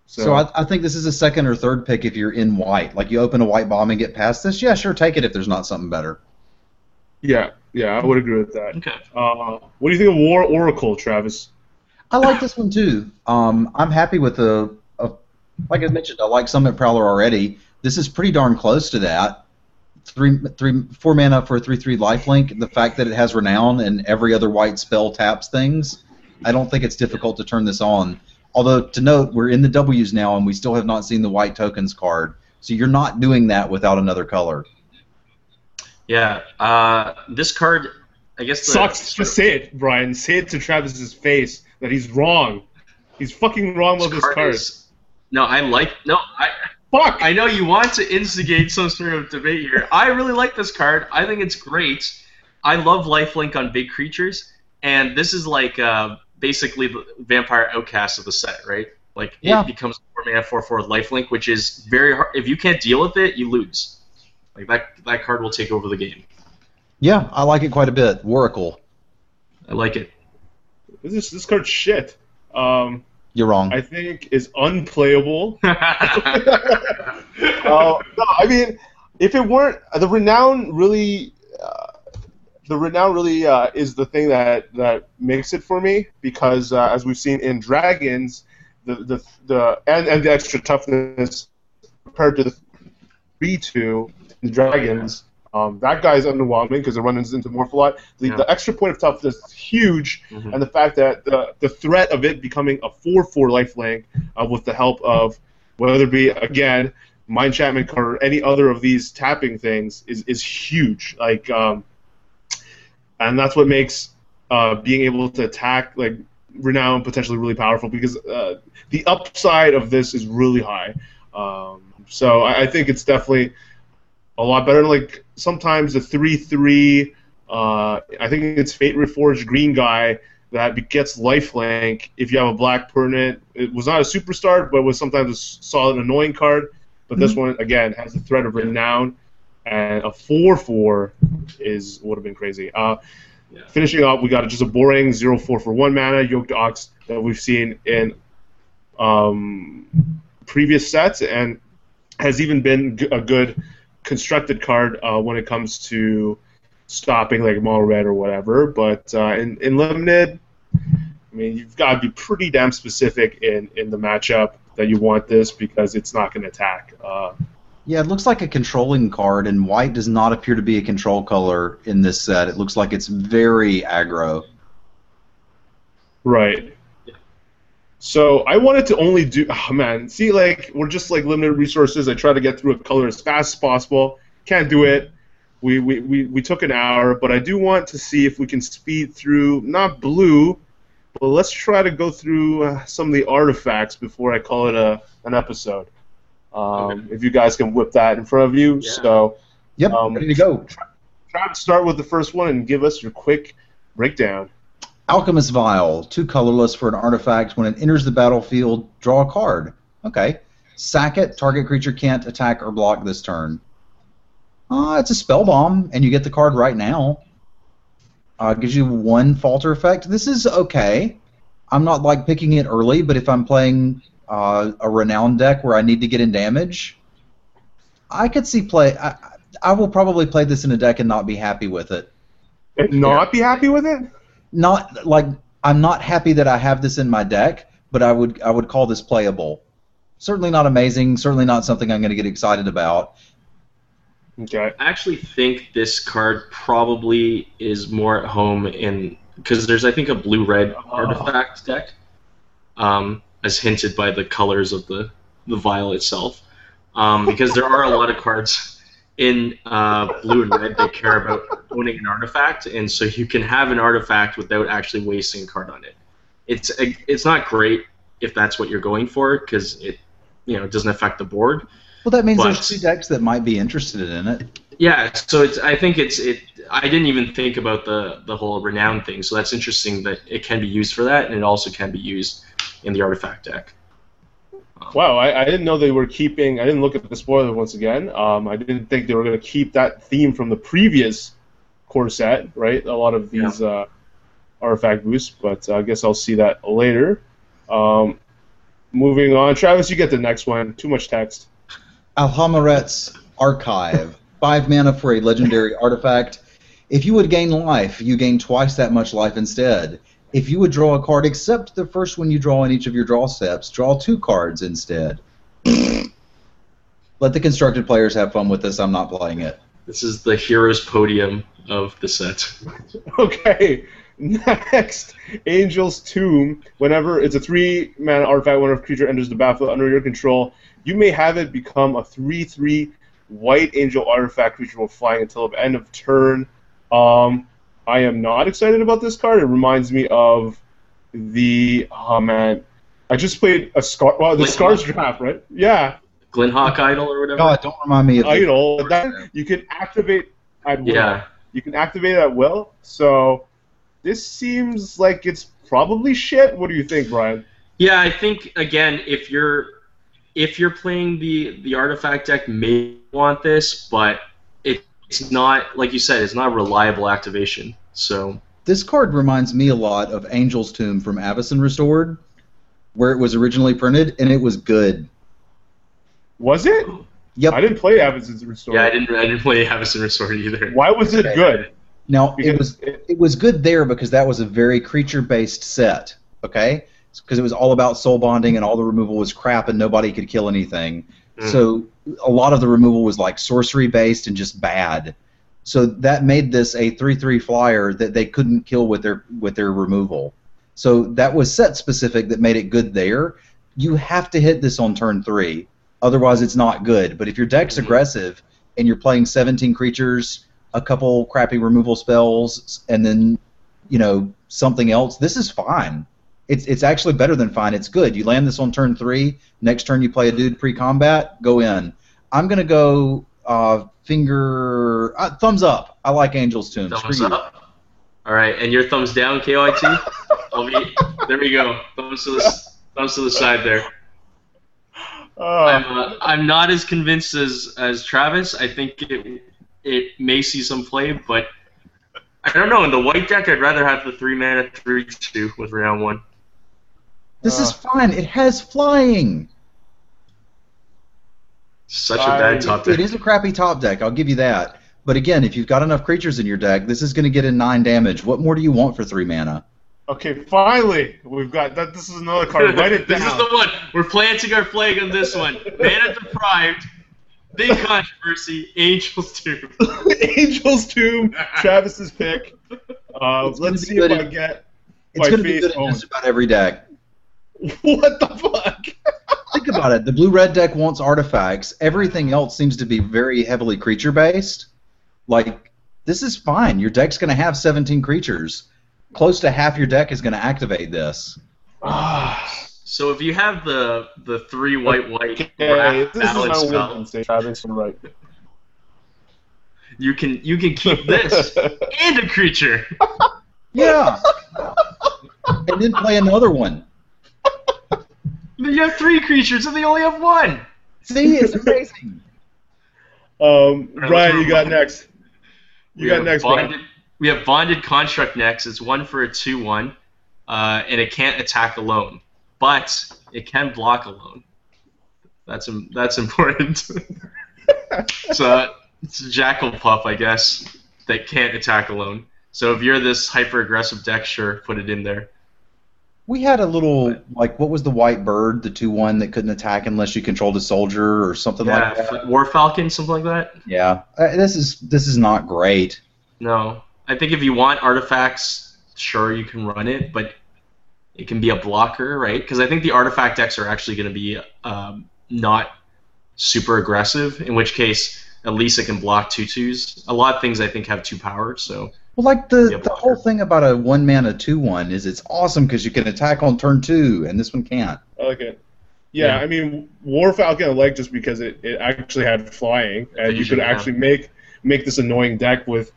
So, I, I think this is a second or third pick if you're in white. Like you open a white bomb and get past this. Yeah, sure, take it if there's not something better. yeah, yeah, I would agree with that. Okay. Uh, what do you think of War Oracle, Travis? I like this one too. Um, I'm happy with the, uh, like I mentioned, I like Summit Prowler already. This is pretty darn close to that. Three, three, four mana for a three-three lifelink. The fact that it has renown and every other white spell taps things, I don't think it's difficult to turn this on. Although to note, we're in the W's now and we still have not seen the white tokens card. So you're not doing that without another color. Yeah. Uh, this card, I guess. The, Sucks. Just say it, Brian. Say it to Travis's face that he's wrong. He's fucking wrong about this card. is- no, I like. No, I. Fuck. I know you want to instigate some sort of debate here. I really like this card. I think it's great. I love lifelink on big creatures, and this is like uh, basically the vampire outcast of the set, right? Like Yeah. it becomes four mana four four lifelink, which is very hard. If you can't deal with it, you lose. Like that that card will take over the game. Yeah, I like it quite a bit. Waracle. I like it. This this card's shit. Um, You're wrong. I think is unplayable. Uh, no, I mean, if it weren't the renown, really, uh, the renown really uh, is the thing that that makes it for me because uh, as we've seen in dragons, the the the and, and the extra toughness compared to the three two the dragons. Um, that guy's underwhelming because it runs into Morph a lot. The, Yeah. the extra point of toughness is huge, Mhm. and the fact that the, the threat of it becoming a 4 4 lifelink uh, with the help of whether it be, again, Mind Chapman card or any other of these tapping things is, is huge. Like, um, and that's what makes uh, being able to attack like renown potentially really powerful because uh, the upside of this is really high. Um, so I, I think it's definitely a lot better. Like sometimes the three three, uh, I think it's Fate Reforged green guy that gets lifelink if you have a black permanent. It was not a superstar, but was sometimes a solid annoying card. But this one again has the threat of renown, and a four four is would have been crazy. Uh, Yeah. Finishing up, we got just a boring zero four for one mana yoked ox that we've seen in um, previous sets, and has even been a good constructed card uh, when it comes to stopping like Maul Red or whatever. But uh, in, in limited, I mean, you've got to be pretty damn specific in, in the matchup that you want this because it's not going to attack. Uh, Yeah, it looks like a controlling card, and white does not appear to be a control color in this set. It looks like it's very aggro. Right. So I wanted to only do. Oh man, see, like we're just like limited resources. I try to get through a color as fast as possible. Can't do it. We we, we, we took an hour, but I do want to see if we can speed through not blue, but let's try to go through uh, some of the artifacts before I call it a an episode. Um, If you guys can whip that in front of you, Yeah. so Yep, Um, ready to go. try to start with the first one and give us your quick breakdown. Alchemist Vial, two colorless for an artifact. When it enters the battlefield, draw a card. Okay. Sack it. Target creature can't attack or block this turn. Uh, it's a spell bomb, and you get the card right now. Uh, gives you one falter effect. This is okay. I'm not like picking it early, but if I'm playing uh, a renowned deck where I need to get in damage, I could see play. I, I will probably play this in a deck and not be happy with it. And not be happy with it? Not like I'm not happy that I have this in my deck, but I would I would call this playable. Certainly not amazing. Certainly not something I'm going to get excited about. Okay. I actually think this card probably is more at home in because there's I think a blue red artifact deck, um, as hinted by the colors of the the vial itself, um, because there are a lot of cards in uh, blue and red they care about owning an artifact, and so you can have an artifact without actually wasting a card on it. It's it's not great if that's what you're going for because it you know it doesn't affect the board. Well, that means But- there's two decks that might be interested in it. Yeah, so it's. I think it's. It. I didn't even think about the the whole renown thing. So that's interesting that it can be used for that, and it also can be used in the artifact deck. Wow, I, I didn't know they were keeping. I didn't look at the spoiler once again. Um, I didn't think they were going to keep that theme from the previous core set, right? A lot of these uh, artifact boosts, but I guess I'll see that later. Um, moving on, Travis, you get the next one. Too much text. Alhammarret's Archive. Five mana for a legendary artifact. If you would gain life, you gain twice that much life instead. If you would draw a card except the first one you draw in each of your draw steps, draw two cards instead. Let the constructed players have fun with this. I'm not playing it. This is the hero's podium of the set. Okay, next, Angel's Tomb. Whenever it's a three mana artifact, whenever a creature enters the battlefield under your control, you may have it become a three-three white angel artifact creature will fly until the end of turn. Um, I am not excited about this card. It reminds me of the oh man, I just played a scar. Well, the Like- Scars draft, right? Yeah, Glint Hawk Idol or whatever. God, don't remind me of idol. That you can activate at will. Yeah. You can activate it at will. So this seems like it's probably shit. What do you think, Brian? Yeah, I think again, if you're if you're playing the the artifact deck, may want this, but it, it's not like you said, it's not a reliable activation. So This card reminds me a lot of Angel's Tomb from Avacyn Restored, where it was originally printed, and it was good. Was it? Yep. I didn't play Avacyn's Restored. yeah, I didn't I didn't play Avacyn Restored either. Why was it good? Now it was it- it was good there because that was a very creature-based set. Okay, because it was all about soul bonding and all the removal was crap and nobody could kill anything. Mm. So a lot of the removal was like sorcery-based and just bad. So that made this a three-three flyer that they couldn't kill with their with their removal. So that was set specific that made it good there. You have to hit this on turn three, otherwise it's not good. But if your deck's Mhm. aggressive and you're playing 17 creatures, a couple crappy removal spells, and then you know something else, this is fine. It's it's actually better than fine. It's good. You land this on turn three. Next turn you play a dude pre-combat. Go in. I'm gonna go uh, finger uh, thumbs up. I like Angel's Tomb. Thumbs Screw you. up. All right, and your thumbs down, KYT. I'll be, there we go. Thumbs to the thumbs to the side there. I'm, Uh, uh, I'm not as convinced as as Travis. I think it it may see some play, but I don't know. In the white deck, I'd rather have the three mana three two with round one. This is Uh. fine. It has flying. Such a I- bad top deck. is a crappy top deck. I'll give you that. But again, if you've got enough creatures in your deck, this is going to get in nine damage. What more do you want for three mana? okay, finally, we've got that. This is another card. Write it down. this is the one. We're planting our flag on this one. Mana deprived. Big controversy. Angels Tomb. Angel's Tomb, Travis's pick. Uh, let's see good if I get It's going to be good in owned. just about every deck. What the fuck? Think about it. The blue red deck wants artifacts. Everything else seems to be very heavily creature based. Like this is fine. Your deck's going to have 17 creatures. Close to half your deck is going to activate this. Ah, So if you have the the three white white okay, this is my spell, Wednesday, Travis. You're right. you can you can keep this and a creature. Yeah. and then play another one. You have three creatures and they only have one. See, it's amazing. Um, Alright, you got next. You we got have next, Brian. bonded, We have bonded construct next. It's one for a two-one, uh, and it can't attack alone, but it can block alone. That's im- that's important. so it's a jackal pup, I guess, that can't attack alone. So if you're this hyper-aggressive deck, sure, put it in there. We had a little like what was the white bird, the two one that couldn't attack unless you controlled a soldier or something Yeah, like that. War Falcon, something like that. Yeah, uh, this is this is not great. No, I think if you want artifacts, sure you can run it, but it can be a blocker, right? Because I think the artifact decks are actually going to be um, not super aggressive. In which case, at least it can block two twos. A lot of things I think have two power, so Well, like the Yeah, the whole thing about a one mana two one is it's awesome because you can attack on turn two, and this one can't. I like it. Yeah, Yeah. I mean, War Falcon I like just because it, it actually had flying, and you Evasion, could yeah. actually make make this annoying deck with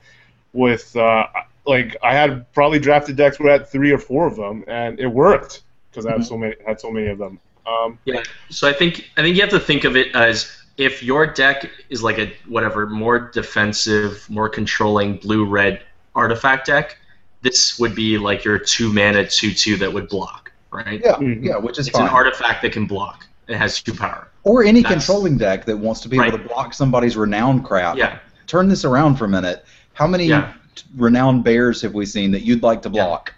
with uh, like I had probably drafted decks where I had three or four of them, and it worked because I had so many had so many of them. Um, Yeah. So I think I think you have to think of it as if your deck is like a whatever more defensive, more controlling blue red artifact deck, this would be like your two mana two two that would block, right? Yeah, Mhm. yeah, which is It's fine. an artifact that can block. It has two power. or any That's- controlling deck that wants to be able to block somebody's renowned crap. Yeah. Turn this around for a minute. How many Yeah. renowned bears have we seen that you'd like to Yeah. block?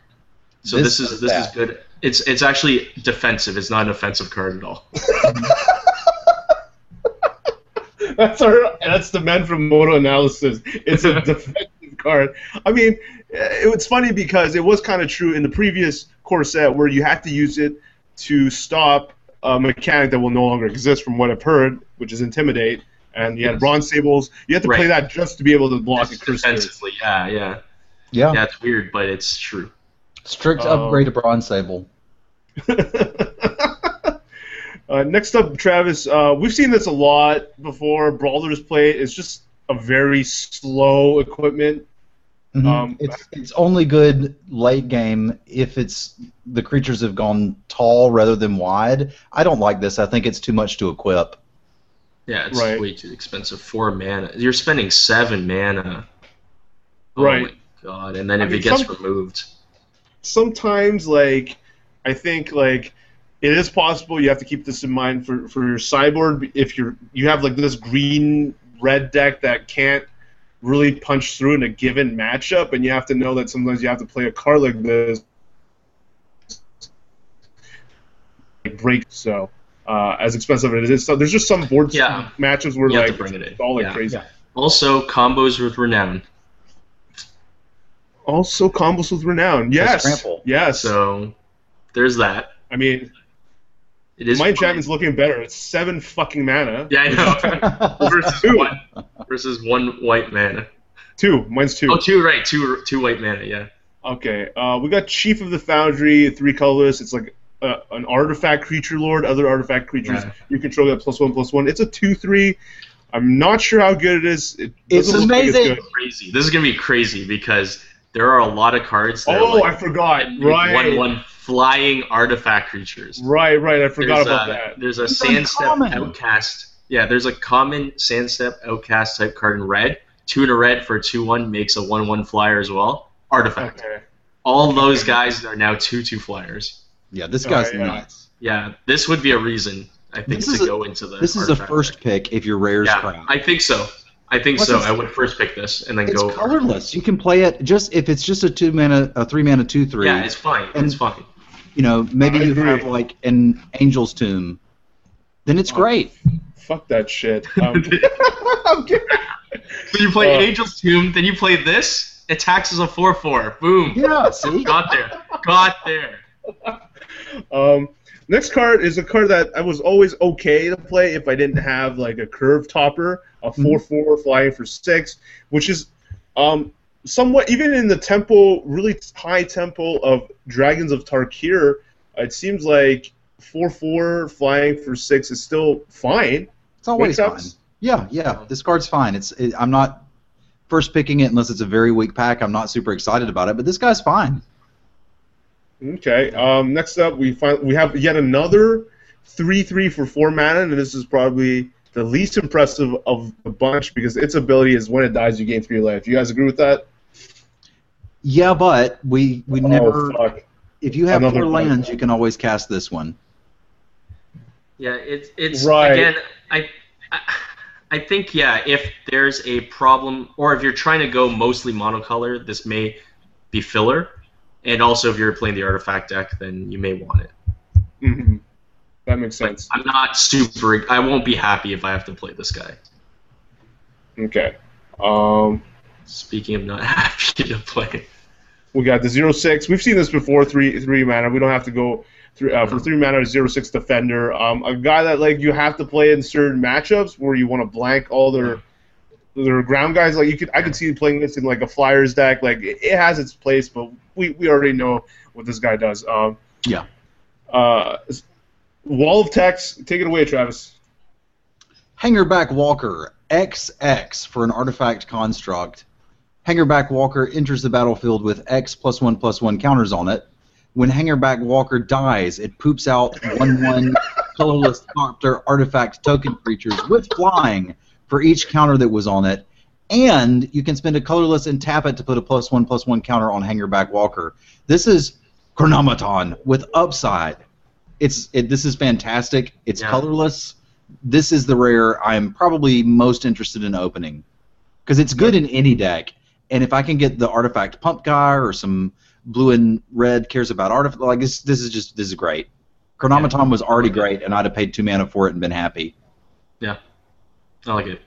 So This this, is this that. is good. It's it's actually defensive. It's not an offensive card at all. that's our that's the men from Moto analysis. It's a defensive card. I mean, it, it's funny because it was kind of true in the previous core set where you had to use it to stop a mechanic that will no longer exist, from what I've heard, which is intimidate. And you had Yes. bronze sables. You had to play that just to be able to block It's a defensively, yeah, yeah, Yeah. yeah. It's weird, but it's true. Strict Oh. upgrade to bronze sable. uh, next up, Travis. Uh, we've seen this a lot before. Brawler's Plate. It's just a very slow equipment. Mhm. Um, it's it's only good late game if it's the creatures have gone tall rather than wide. I don't like this. I think it's too much to equip. Yeah, it's Right. way too expensive. Four mana. You're spending seven mana. Oh Right. my god! And then I if mean, it gets some- removed, sometimes like I think like it is possible you have to keep this in mind for for your sideboard if you're you have like this green red deck that can't really punch through in a given matchup and you have to know that sometimes you have to play a card like this like, break so uh, as expensive as it is so there's just some board Yeah. matches where You have like to bring it in. it's all like Yeah. crazy Yeah. also combos with renown. also combos with renown yes yes So there's that. I mean It is my fun. enchantment's looking better it's seven fucking mana Yeah, I know. versus Two. one versus one white mana. Two. Mine's two. Oh, two right, two two white mana. Yeah. Okay. Uh, we got Chief of the Foundry, three colorless. It's like uh, an artifact creature lord. Other artifact creatures Yeah. you control that plus one plus one. It's a two three. I'm not sure how good it is. It It's doesn't like amazing. good. Crazy. This is gonna be crazy because there are a lot of cards that Oh, are I forgot. Right. one one flying artifact creatures. Right. Right. I forgot there's about a, that. There's a It's Sandstep uncommon. Outcast. Yeah, there's a common Sandstep Outcast type card in red. Two in a red for a two one makes a one one flyer as well. Artifact. Okay. All those guys are now two two flyers. yeah, this guy's yeah. nuts. Yeah, this would be a reason I think This to is a- go into the. This is a first deck. pick if your rares Yeah, crap. I think so. I think What's so. this- I would first pick this and then it's go. It's colorless. You can play it just if it's just a two mana, a three mana two three. Yeah, it's fine. And- it's fine. you know, maybe I you agree. have like an Angel's Tomb. Then it's Oh. great. Fuck that shit. Um, I'm kidding. So you play Uh, Angel's Tomb, then you play this. It taxes a four four. Boom. Yeah, see. Got there. Got there. Um, next card is a card that I was always okay to play if I didn't have like a curve topper, a Mm-hmm. four four flying for six, which is um, somewhat even in the tempo, really high tempo of Dragons of Tarkir. It seems like four four flying for six is still fine. It's always fine. Yeah, yeah. This card's fine. It's it, I'm not first picking it unless it's a very weak pack. I'm not super excited about it, but this guy's fine. Okay. Um, next up, we find we have yet another three three for four mana, and this is probably the least impressive of the bunch because its ability is when it dies, you gain three life. You guys agree with that? Yeah, but we we never. Oh fuck! If you have Another four one. lands, you can always cast this one. Yeah, it's it's Right. again. I, I I think yeah. If there's a problem, or if you're trying to go mostly monocolor, this may be filler. And also, if you're playing the artifact deck, then you may want it. hmm That makes But sense. I'm not super. I won't be happy if I have to play this guy. Okay. Um, Speaking of not happy to play, we got the zero six. We've seen this before. Three three mana. We don't have to go through uh, for three mana. Zero six defender. Um, a guy that like you have to play in certain matchups where you want to blank all their their ground guys. Like you could, I could see you playing this in like a Flyers deck. Like it, it has its place, but we, we already know what this guy does. Um, Yeah. Uh, wall of text. Take it away, Travis. Hangerback Walker XX for an artifact construct. Hangerback Walker enters the battlefield with X plus one plus one counters on it. When Hangerback Walker dies, it poops out one one colorless Thopter artifact token creatures with flying for each counter that was on it. And you can spend a colorless and tap it to put a plus one plus one counter on Hangerback Walker. This is Chronomaton with upside. It's it, this is fantastic. It's Yeah. colorless this is the rare I'm probably most interested in opening because it's good in any deck. And if I can get the artifact pump guy or some blue and red cares about artifact, like this, this is just this is great. Chronomaton was already great, and I'd have paid two mana for it and been happy. I like it.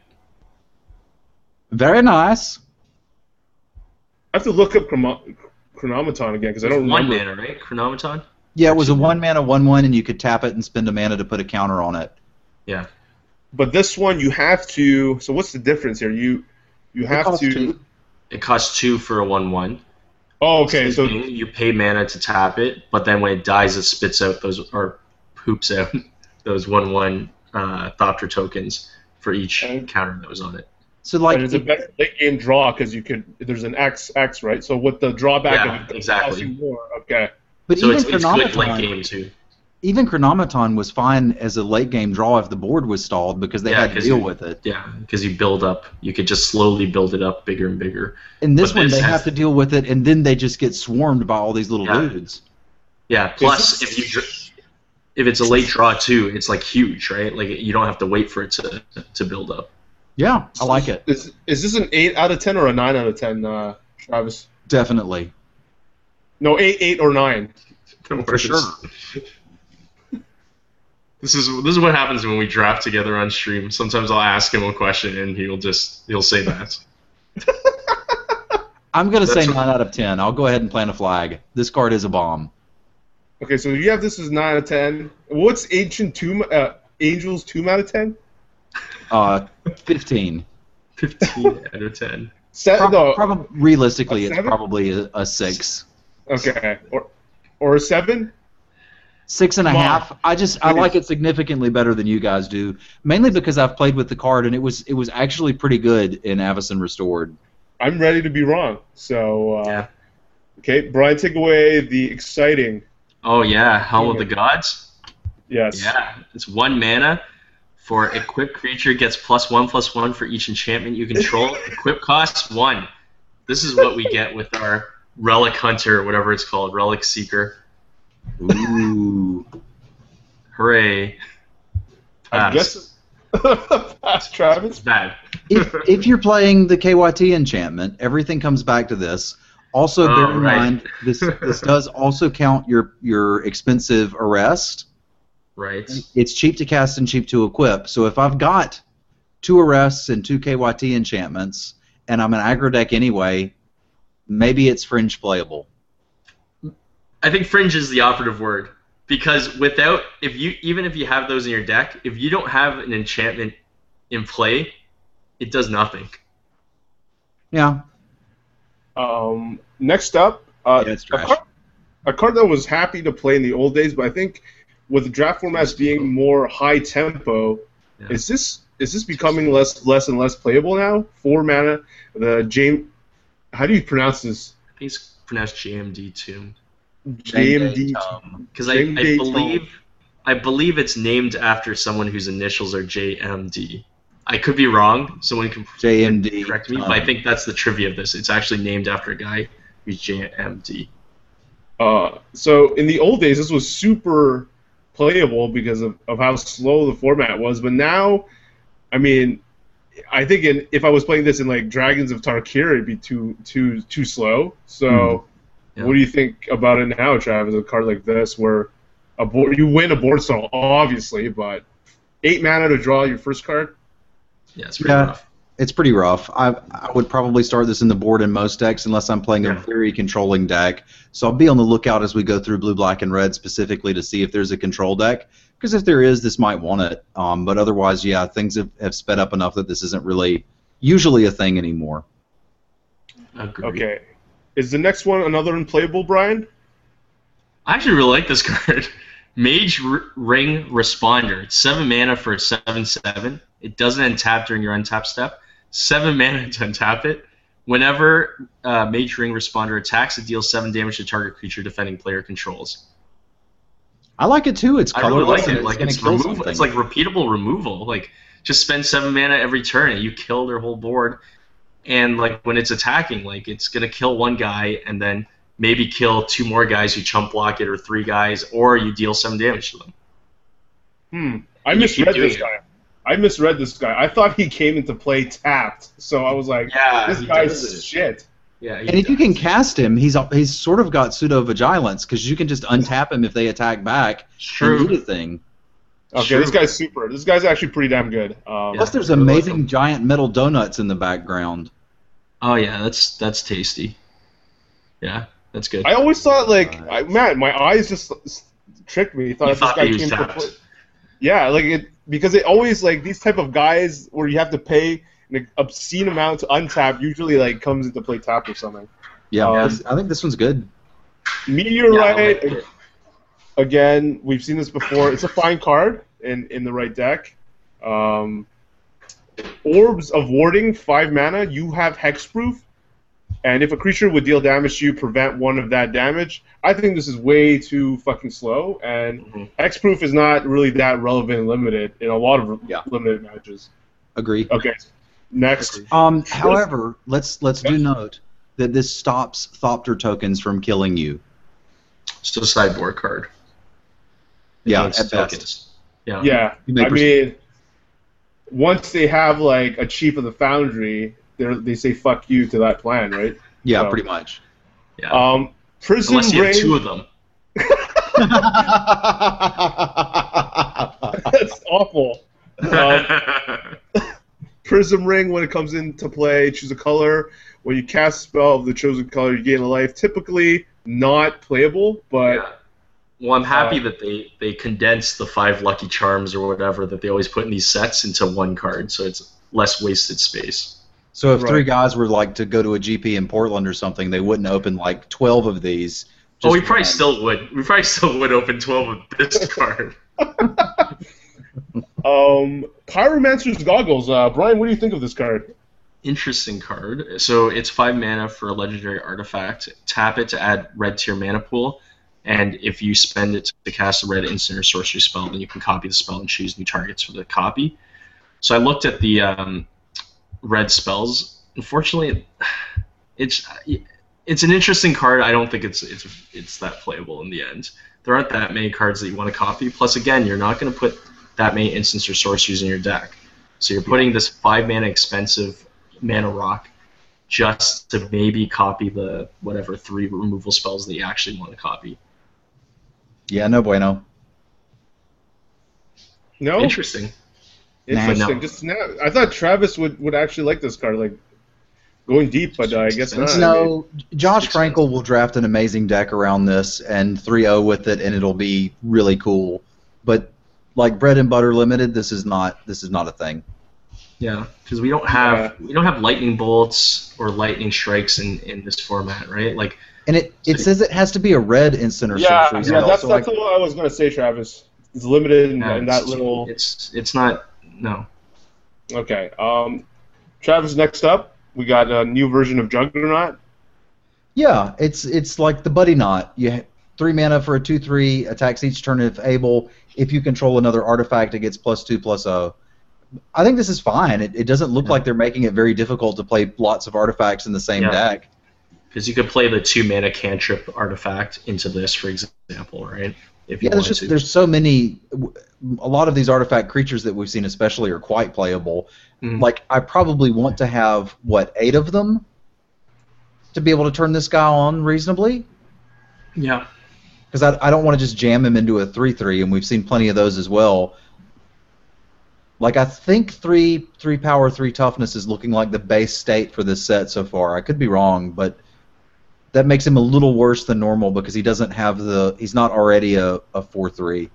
Very nice. I have to look up chrono- Chronomaton again because I don't one remember. mana, right? Chronomaton. Yeah, it was a one mana one one, and you could tap it and spend a mana to put a counter on it. Yeah. But this one you have to. So what's the difference here? You you have costs to. two. It costs two for a one-one. Oh, okay. So you pay mana to tap it, but then when it dies, it spits out those or poops out those one-one uh, Thopter tokens for each Okay. counter that was on it. So like, and it's a better late game draw because you could. There's an X X right. So with the drawback Yeah, of it exactly. costs you more. Okay. but So even it's, it's late Chronomaton, game too. even Chronomaton was fine as a late game draw if the board was stalled because they Yeah, had to deal you- with it. Yeah, because you build up, you could just slowly build it up bigger and bigger. In this But one, this they has- have to deal with it, and then they just get swarmed by all these little Yeah. dudes. Yeah. Plus, this- if you dr- if it's a late draw too, it's like huge, right? Like you don't have to wait for it to to build up. Yeah, I like it. Is is this an eight out of ten or a nine out of ten, uh, Travis? Definitely. No, eight, eight or nine. For sure. This is this is what happens when we draft together on stream. Sometimes I'll ask him a question and he'll just he'll say that. I'm going to say That's a- 9 out of 10. I'll go ahead and plant a flag. This card is a bomb. Okay, so you have this as nine out of ten. What's Ancient Tomb? Uh, Angels Tomb out of ten? Uh, 15. Fifteen out of ten. Set Prob- no. probably, realistically, it's seven? probably a, a 6. Okay, or or a seven? Six and a Come on. I just I Please. like it significantly better than you guys do. Mainly because I've played with the card and it was it was actually pretty good in Avacyn Restored. I'm ready to be wrong. So uh, Yeah. okay, Brian, take away the exciting. Oh yeah, Helm of the Gods. Yes. Yeah, it's one mana. For equipped creature gets plus one plus one for each enchantment you control. Equip costs one. This is what we get with our Relic Hunter, whatever it's called, Relic Seeker. Ooh. Hooray! I guess. Pass, Travis. It's bad. if, if you're playing the KYT enchantment, everything comes back to this. Also, Oh, bear in right. mind this this does also count your your expensive arrest. Right. It's cheap to cast and cheap to equip. So if I've got two arrests and two KYT enchantments, and I'm an aggro deck anyway, maybe it's fringe playable. I think fringe is the operative word because without if you even if you have those in your deck, if you don't have an enchantment in play, it does nothing. Yeah. Um, next up, uh, Yeah, it's a, trash. card, a card that was happy to play in the old days, but I think with the draft formats being more high tempo, Yeah. is this is this becoming less less and less playable now? Four mana, the James. How do you pronounce this? I think it's pronounced JMD too. JMD. Because I, I believe I believe it's named after someone whose initials are JMD. I could be wrong. Someone can JMD. correct me, but I think that's the trivia of this. It's actually named after a guy who's JMD. Uh, so in the old days, this was super playable because of, of how slow the format was. But now, I mean, I think in, if I was playing this in like Dragons of Tarkir, it'd be too too too slow. So, Hmm. Yeah. what do you think about it now, Travis? A card like this, where a board you win a board stall, obviously, but eight mana to draw your first card. Yeah, it's pretty Yeah. rough. It's pretty rough. I I would probably start this in the board in most decks unless I'm playing a very controlling deck. So I'll be on the lookout as we go through blue, black, and red specifically to see if there's a control deck. Because if there is, this might want it. Um, but otherwise, yeah, things have, have sped up enough that this isn't really usually a thing anymore. Agreed. Okay, is the next one another unplayable, Brian? I actually really like this card. Mage R- Ring Responder. It's seven mana for a seven seven. It doesn't untap during your untap step. Seven mana to untap it. Whenever uh, Mage Ring Responder attacks, it deals seven damage to target creature defending player controls. I like it too. It's I really like it. Like it's removal. It's like repeatable removal. Like just spend seven mana every turn and you kill their whole board. And like when it's attacking, like it's gonna kill one guy and then maybe kill two more guys who chump block it or three guys, or you deal seven damage to them. Hmm. I You misread doing this it. guy. I misread this guy. I thought he came into play tapped, so I was like, Yeah, this guy's shit. Yeah, he and if you can cast him, he's he's sort of got pseudo vigilance because you can just untap him if they attack back It's and true. eat a thing. Okay, Sure. this guy's super. This guy's actually pretty damn good. Um, Plus, there's I really like amazing giant metal donuts in the background. Oh yeah, that's that's tasty. Yeah, that's good. I always thought like, I, Nice. man, my eyes just tricked me. Thought You this thought guy he was came to tapped. Yeah, like it because it always like these type of guys where you have to pay an obscene amount to untap usually like comes into play tap or something. Yeah, Um, this- I think this one's good. Yeah, Meteorite like again. We've seen this before. It's a fine card in in the right deck. Um, Orbs of Warding, five mana. You have hexproof, and if a creature would deal damage to you, prevent one of that damage. I think this is way too fucking slow, and Mhm. hexproof is not really that relevant and limited in a lot of Yeah. limited matches. Agree. Okay, next. Um, however, let's let's do note that this stops Thopter tokens from killing you. It's a sideboard card. Yeah, Against at best. tokens. Yeah. Yeah, You may I mean, once they have like a chief of the foundry, they they say "fuck you" to that plan, right? Yeah, So- pretty much. Yeah. Um, Prison Unless you have two of them. That's awful. Um, Prism Ring, when it comes into play, choose a color. When you cast a spell of the chosen color, you gain a life. Typically not playable, but Yeah. Well, I'm happy Uh, that they they condense the five lucky charms or whatever that they always put in these sets into one card, so it's less wasted space. So if three guys were like to go to a GP in Portland or something, they wouldn't open like twelve of these. oh, we probably still would. We probably still would open twelve of this card. um, Pyromancer's Goggles. Uh, Brian, what do you think of this card? Interesting card. So it's five mana for a legendary artifact. Tap it to add red to your mana pool, and if you spend it to cast a red instant or sorcery spell, then you can copy the spell and choose new targets for the copy. So I looked at the um, red spells. Unfortunately, it's it's an interesting card. I don't think it's it's it's that playable in the end. There aren't that many cards that you want to copy. Plus, again, you're not going to put that many instants or sorceries in your deck. So you're putting this five mana expensive mana rock just to maybe copy the whatever three removal spells that you actually want to copy. Yeah, no bueno. No, Interesting. Interesting. No. Just now, I thought Travis would, would actually like this card, like going deep, but uh, I guess not. I mean, No, Josh Frankel will draft an amazing deck around this and 3-0 with it, and it'll be really cool. But like bread and butter limited, this is not this is not a thing. Yeah, because we don't have we don't have lightning bolts or lightning strikes in in this format, right? Like And it, it says it has to be a red instant or yeah, yeah, that's so that's like, what I was gonna say, Travis. It's limited in, yeah, in that it's- little. It's it's not no. Okay. Um, Travis, next up, we got a new version of Juggernaut. yeah, it's it's like the buddy knot. You three mana for a two-three. Attacks each turn if able. If you control another artifact, it gets plus two plus O. I think this is fine. It, it doesn't look Yeah. like they're making it very difficult to play lots of artifacts in the same Yeah. deck. Because you could play the two mana cantrip artifact into this, for example, right? If Yeah, there's just to. there's so many. A lot of these artifact creatures that we've seen, especially, are quite playable. Mhm. Like I probably want to have what eight of them to be able to turn this guy on reasonably. yeah. because I, I don't want to just jam him into a three-three, and we've seen plenty of those as well. Like I think three three power three toughness is looking like the base state for this set so far. I could be wrong, but that makes him a little worse than normal because he doesn't have the he's not already a, a four three.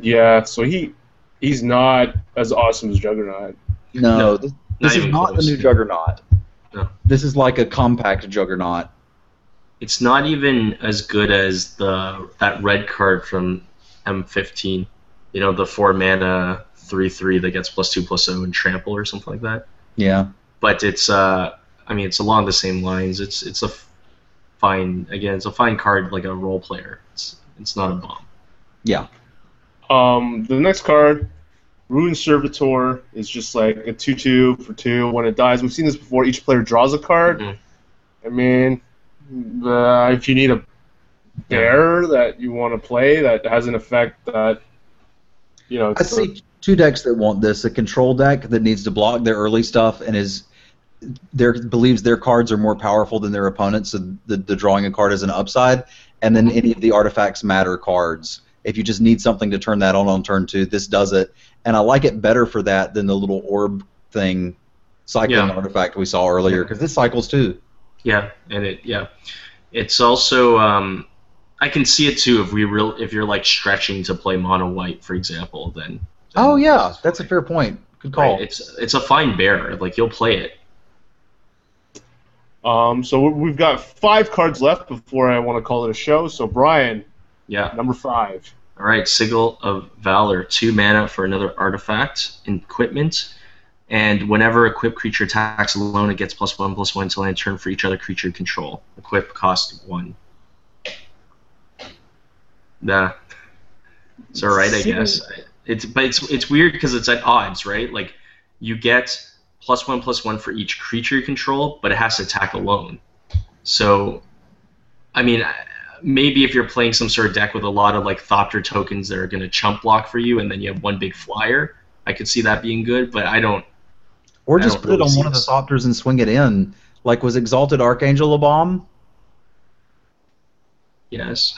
Yeah, so he he's not as awesome as Juggernaut. No, No, this, not this is even not the new Juggernaut. No. This is like a compact Juggernaut. It's not even as good as the that red card from M15. You know, the four mana three three that gets plus two plus zero and trample or something like that. Yeah. But it's uh, I mean, it's along the same lines. It's it's a f- fine again. It's a fine card like a role player. It's it's not a bomb. Yeah. Um, the next card, Runed Servitor, is just like a two-two for two. When it dies, we've seen this before. Each player draws a card. Mhm. I mean, uh, if you need a bear that you want to play that has an effect that you know. I see two decks that want this: a control deck that needs to block their early stuff and is their believes their cards are more powerful than their opponents, so the, the drawing a card is an upside, and then any of the artifacts matter cards. If you just need something to turn that on on turn two, this does it, and I like it better for that than the little orb thing, cycling Yeah. artifact we saw earlier, because this cycles too. Yeah, and it yeah, it's also um, I can see it too if we real if you're like stretching to play mono white, for example, then. then Oh yeah, that's a fair point. Good call. Right, It's it's a fine bear. Like you'll play it. Um, so we- we've got five cards left before I want to call it a show. So Brian, Yeah. number five. All right, Sigil of Valor, two mana for another artifact, equipment, and whenever equipped creature attacks alone, it gets plus one plus one until end turn for each other creature control. Equip cost one. Nah, it's all right, I guess. It's but it's it's weird because it's at odds, right? Like you get plus one plus one for each creature you control, but it has to attack alone. So, I mean, maybe if you're playing some sort of deck with a lot of like Thopter tokens that are going to chump block for you, and then you have one big flyer, I could see that being good. But I don't. Or I just don't put it on one of the. Thopters and swing it in. Like was Exalted Archangel a bomb? Yes.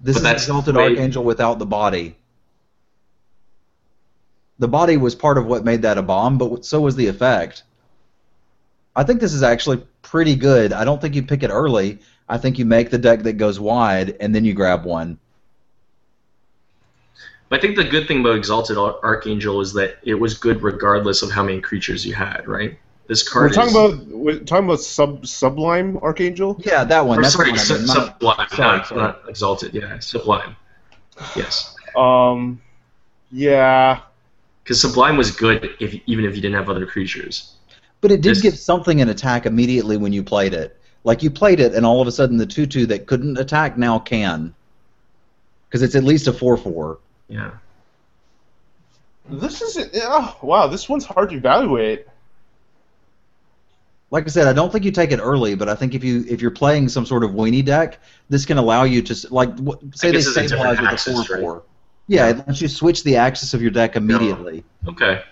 This But is Exalted way- Archangel without the body. The body was part of what made that a bomb, but so was the effect. I think this is actually pretty good. I don't think you pick it early. I think you make the deck that goes wide, and then you grab one. I think the good thing about Exalted Archangel is that it was good regardless of how many creatures you had, right? This card. We're card talking is. about we're talking about sub Sublime Archangel. Yeah, that one. or That's sorry, the one I Su- mean, not- Sublime, sorry, not, sorry. not Exalted. Yeah, Sublime. Yes. Um, yeah, Because Sublime was good if even if you didn't have other creatures. But it did This- give something an attack immediately when you played it. Like you played it, and all of a sudden the two-two that couldn't attack now can. Because it's at least a four-four. Yeah. this is oh, wow. This one's hard to evaluate. Like I said, I don't think you take it early, but I think if you if you're playing some sort of weenie deck, this can allow you to like w- say they guess it's a stabilize different with a axis, four-four. Yeah, it lets you switch the axis of your deck immediately. Okay.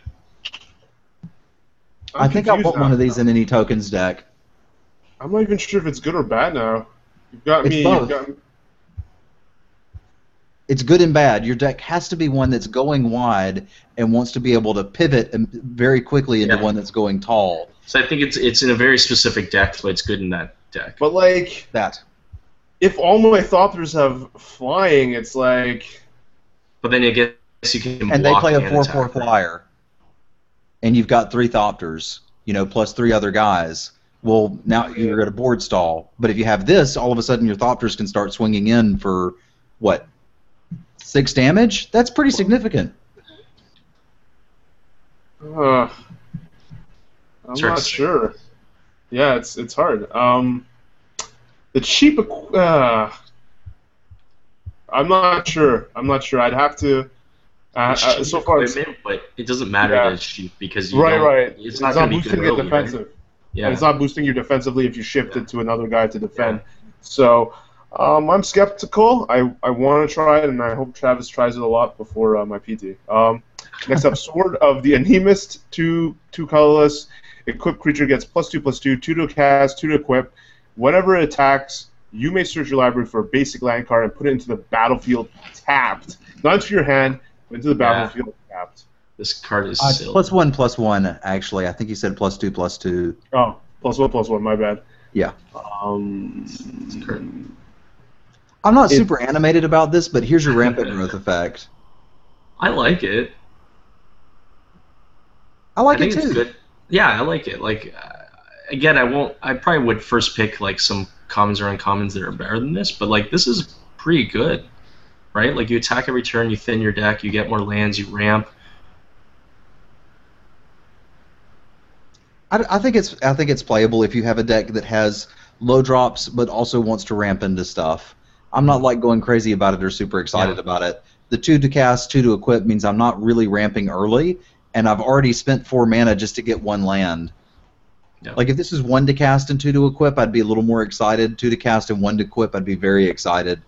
I'm I think I confused want one of these in any tokens deck. I'm not even sure if it's good or bad now. You've got It's me. both. You've got, It's good and bad. Your deck has to be one that's going wide and wants to be able to pivot very quickly into Yeah. one that's going tall. So I think it's it's in a very specific deck, but it's good in that deck. but like, That. if all my Thopters have flying, it's like But then I guess you can and they play a four-four right? flyer, and you've got three Thopters, you know, plus three other guys. Well, now you're at a board stall. But if you have this, all of a sudden your Thopters can start swinging in for what six damage. That's pretty significant. Uh, I'm It's not sure. Yeah, it's it's hard. Um, the cheap. Uh, I'm not sure. I'm not sure. I'd have to. Uh, uh, so far, it's, equipment, but it doesn't matter Yeah. that it's cheap because you right, right. It's, not going to be good boosting your defensive. Right? Yeah. and it's not boosting you defensively if you shift it to another guy to defend. So um, I'm skeptical. I, I want to try it, and I hope Travis tries it a lot before uh, my PT. Um, next up, Sword of the Animist, two two colorless. Equipped creature gets plus two plus two, two to cast, two to equip. Whenever it attacks, you may search your library for a basic land card and put it into the battlefield tapped, not into your hand, but into the Yeah. battlefield tapped. This card is Uh, silly. plus one, plus one. Actually, I think you said plus two, plus two. Oh, plus one, plus one. My bad. Yeah. Um, I'm not It- super animated about this, but here's your rampant growth effect. I like it. I like think it too. it's good. Yeah, I like it. Like uh, again, I won't. I probably would first pick like some commons or uncommons that are better than this, but like this is pretty good, right? Like you attack every turn, you thin your deck, you get more lands, you ramp. I, I think it's I think it's playable if you have a deck that has low drops but also wants to ramp into stuff. I'm not like going crazy about it or super excited Yeah. about it. The two to cast, two to equip means I'm not really ramping early, and I've already spent four mana just to get one land. Yeah. Like if this is one to cast and two to equip, I'd be a little more excited. Two to cast and one to equip, I'd be very excited.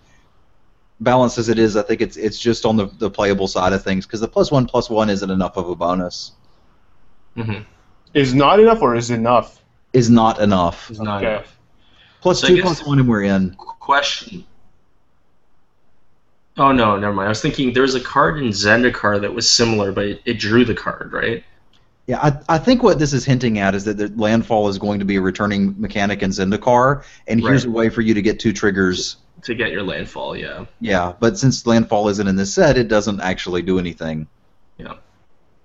Balanced as it is, I think it's it's just on the, the playable side of things because the plus one plus one isn't enough of a bonus. Mm-hmm. is not enough or is enough? Is not enough. It's not Okay. enough. Plus So two plus one, and we're in. Question. Oh no, never mind. I was thinking there was a card in Zendikar that was similar, but it, it drew the card, right? Yeah, I, I think what this is hinting at is that the landfall is going to be a returning mechanic in Zendikar, and here's a way for you to get two triggers. To get your landfall, yeah. Yeah, but since landfall isn't in this set, it doesn't actually do anything. Yeah.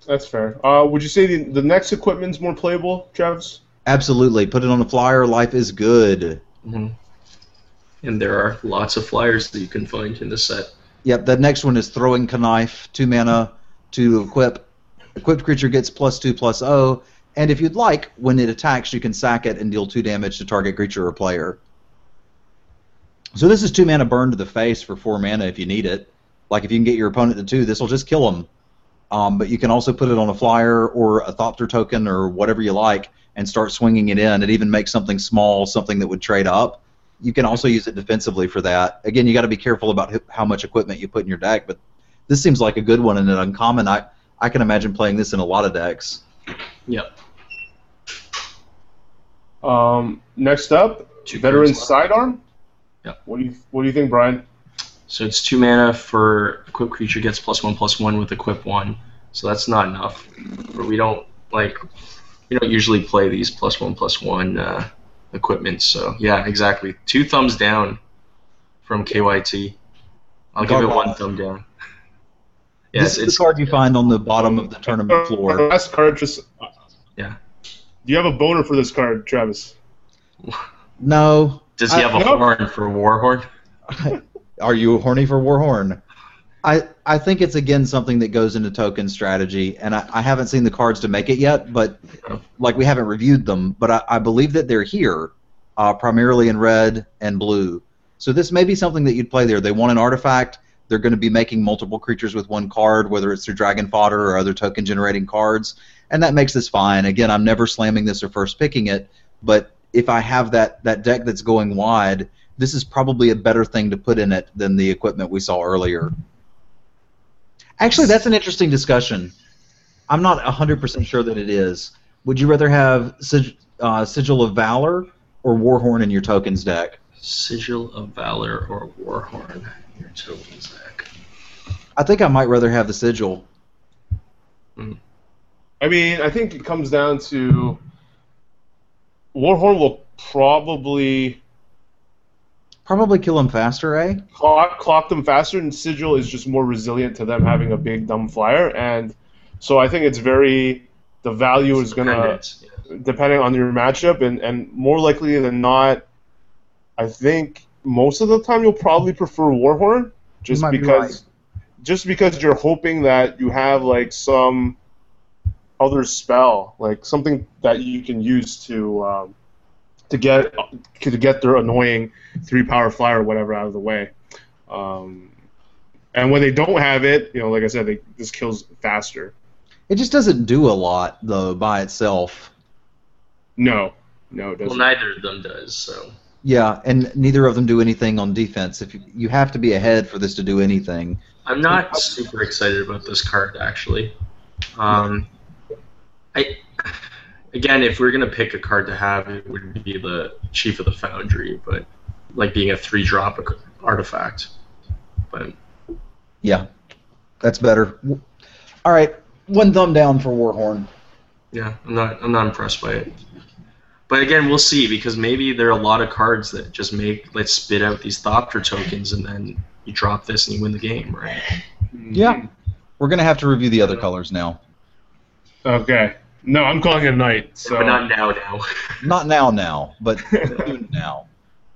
That's fair. Uh, would you say the, the next equipment's more playable, Travis? Absolutely, put it on the flyer. Life is good. hmm And there are lots of flyers that you can find in the set. Yep, that next one is throwing knife, two mana to equip. Equipped creature gets plus two plus O, and if you'd like, when it attacks, you can sack it and deal two damage to target creature or player. So this is two mana burn to the face for four mana if you need it. Like if you can get your opponent to two, this will just kill them. Um, but you can also put it on a flyer or a Thopter token or whatever you like and start swinging it in. It even makes something small, something that would trade up. You can also use it defensively for that. Again, you got to be careful about how much equipment you put in your deck, but this seems like a good one and an uncommon. I I can imagine playing this in a lot of decks. Yep. Um, next up, Two veteran sidearm. Yep. What do you What do you think, Brian? So it's two mana for equip creature gets plus one plus one with equip one. So that's not enough. But we don't like we don't usually play these plus one plus one uh, equipments. So yeah, exactly. Two thumbs down from KYT. I'll give it one thumb down. Yes, this is it's the card you find on the bottom of the tournament Uh, floor. Last card, just. Yeah. Do you have a boner for this card, Travis? No. does he I- have a no. horn for Warhorn? Are you horny for Warhorn? I, I think it's again something that goes into token strategy, and I, I haven't seen the cards to make it yet, but Yeah. like we haven't reviewed them, but I, I believe that they're here, uh, primarily in red and blue. So this may be something that you'd play there. They want an artifact. They're going to be making multiple creatures with one card, whether it's through dragon fodder or other token generating cards, and that makes this fine. Again, I'm never slamming this or first picking it, but if I have that that deck that's going wide, this is probably a better thing to put in it than the equipment we saw earlier. Actually, that's an interesting discussion. I'm not 100% sure that it is. Would you rather have Sig- uh, Sigil of Valor or Warhorn in your tokens deck? Sigil of Valor or Warhorn? Your tokens deck. I think I might rather have the Sigil. I mean, I think it comes down to Warhorn will probably Probably kill him faster, eh? clock, clock them faster, and Sigil is just more resilient to them having a big dumb flyer, and so I think it's very the value is gonna yeah. depending on your matchup, and and more likely than not, I think most of the time you'll probably prefer Warhorn just might be because just because you're hoping that you have like some other spell, like something that you can use to um, to get to get their annoying three power flyer or whatever out of the way. Um, And when they don't have it, you know, like I said, they, this kills faster. It just doesn't do a lot though by itself. No, no, it Well, doesn't. neither of them does. So Yeah, and neither of them do anything on defense. If you, you have to be ahead for this to do anything. I'm not super excited about this card actually. Um, I again, if we're gonna pick a card to have, it would be the Chief of the Foundry, but like being a three drop artifact. But Yeah, that's better. All right, one thumb down for Warhorn. yeah, I'm not I'm not impressed by it. But again, we'll see because maybe there are a lot of cards that just make let's spit out these Thopter tokens and then you drop this and you win the game, right? Yeah, we're gonna have to review the other colors now. Okay. No, I'm calling it a night. So but not now, now. Not now, now, but soon now.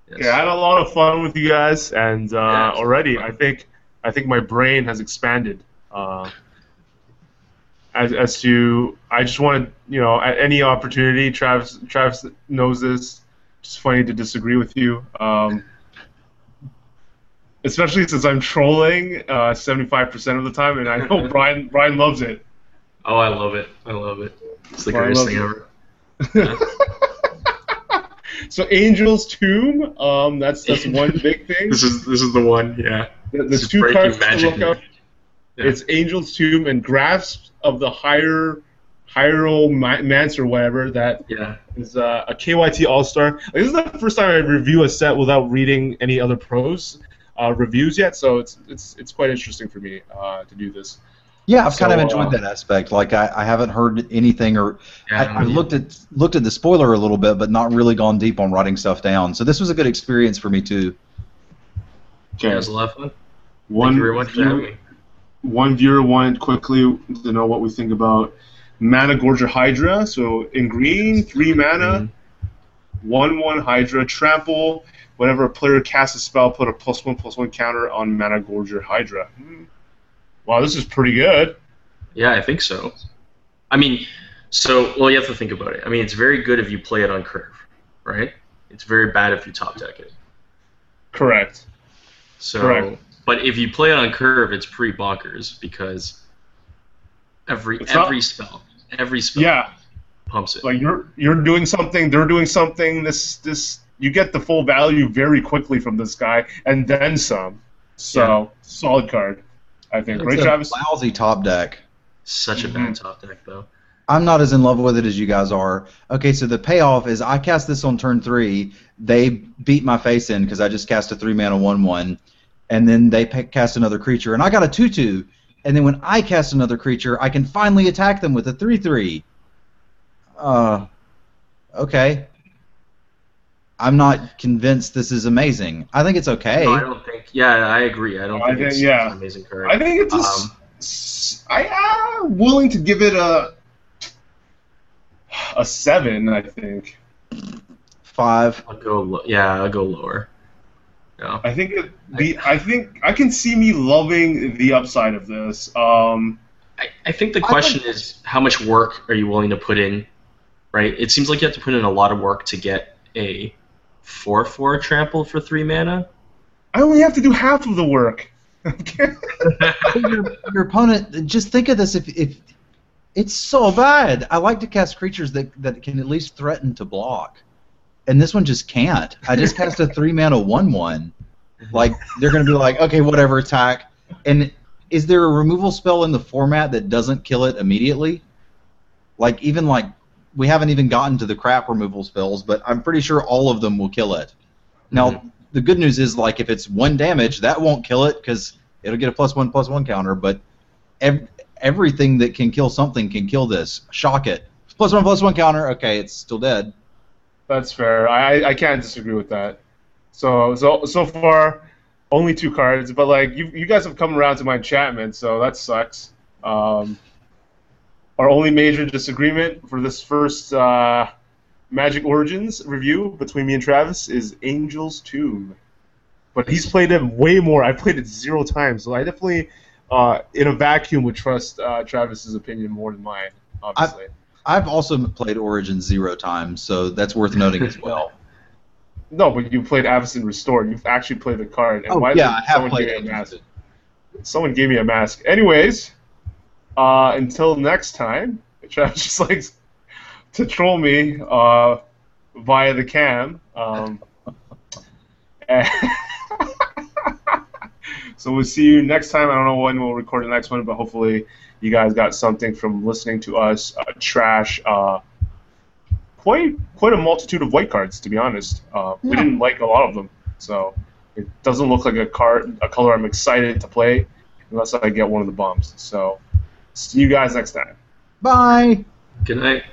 Yes. yeah, I had a lot of fun with you guys, and uh, Yeah. already I think I think my brain has expanded. Uh, as, as to I just want to you know at any opportunity, Travis Travis knows this. It's funny to disagree with you, um, especially since I'm trolling five percent of the time, and I know Brian Brian loves it. Oh, I love it. I love it. It's the I greatest thing it. ever. so Angel's Tomb, um, that's that's one big thing. This is this is the one, yeah. There's This is two breaking cards to magic. look up. Yeah. It's Angel's Tomb and Grasp of the Higher Hyrule Ma- Mance or whatever that Yeah. is uh, a KYT All Star. Like, this is the first time I review a set without reading any other pros uh, reviews yet, so it's it's it's quite interesting for me uh, to do this. Yeah, I've kind of enjoyed uh, that aspect. Like I, I haven't heard anything, or Yeah, I, I've looked at looked at the spoiler a little bit, but not really gone deep on writing stuff down. So this was a good experience for me too. yeah, it was a lot of fun. One Thank you very much for having me. One viewer wanted quickly to know what we think about Mana Gorger Hydra. So in green, three mana, one one Hydra, trample. Whenever a player casts a spell, put a plus one plus one counter on Mana Gorger Hydra. Hmm. Wow, this is pretty good. Yeah, I think so. I mean, so well, you have to think about it. I mean, it's very good if you play it on curve, right? It's very bad if you top deck it. Correct. So, Correct. But if you play it on curve, it's pretty bonkers because every It's not- every spell, every spell Yeah, pumps it. like you're you're doing something, they're doing something. This this you get the full value very quickly from this guy, and then some. So solid card, I think. Right, It's a Travis? lousy top deck. Such a Mhm. bad top deck, though. I'm not as in love with it as you guys are. Okay, so the payoff is I cast this on turn three. They beat my face in because I just cast a three mana one one, and then they pa- cast another creature, and I got a two two. And then when I cast another creature, I can finally attack them with a three three. Uh, okay. I'm not convinced this is amazing. I think it's okay. No, I don't think. Yeah, I agree. I don't I think, think- it's, yeah. an amazing card. I think it's a s- Um, s- I am willing to give it a a seven. I think. Five. I'll go. Lo- yeah, I'll go lower. Yeah. I think it, the I think I can see me loving the upside of this. Um, I, I think the I question is how much work are you willing to put in, right? It seems like you have to put in a lot of work to get a four four trample for three mana. I only have to do half of the work. Your, your opponent just think of this if if it's so bad i like to cast creatures that that can at least threaten to block and this one just can't. I just cast a three mana one one. Like they're gonna be like okay whatever attack. And is there a removal spell in the format that doesn't kill it immediately? Like even like we haven't even gotten to the crap removal spells but i'm pretty sure all of them will kill it. Now mm-hmm. the good news is like if it's one damage that won't kill it because it'll get a plus one plus one counter but ev- everything that can kill something can kill this. Shock it. Plus one plus one counter okay it's still dead That's fair. I I can't disagree with that. So so so far, only two cards, but like you you guys have come around to my enchantment, so that sucks. Um, our only major disagreement for this first uh, Magic Origins review between me and Travis is Angel's Tomb, but he's played it way more. I played it zero times, so I definitely, uh, in a vacuum, would trust uh, Travis's opinion more than mine. Obviously. i've also played origin zero times so that's worth noting as well No, but you played Avacyn Restored. You've actually played the card. And oh why yeah i have someone played a mask? Someone gave me a mask. Anyways, uh, until next time, Travis just likes to troll me uh, via the cam. Um, so we'll see you next time. I don't know when we'll record the next one, but hopefully you guys got something from listening to us uh, trash uh, quite quite a multitude of white cards. To be honest, uh, we Yeah. didn't like a lot of them, so it doesn't look like a card a color I'm excited to play unless I get one of the bombs. So see you guys next time. Bye. Good night.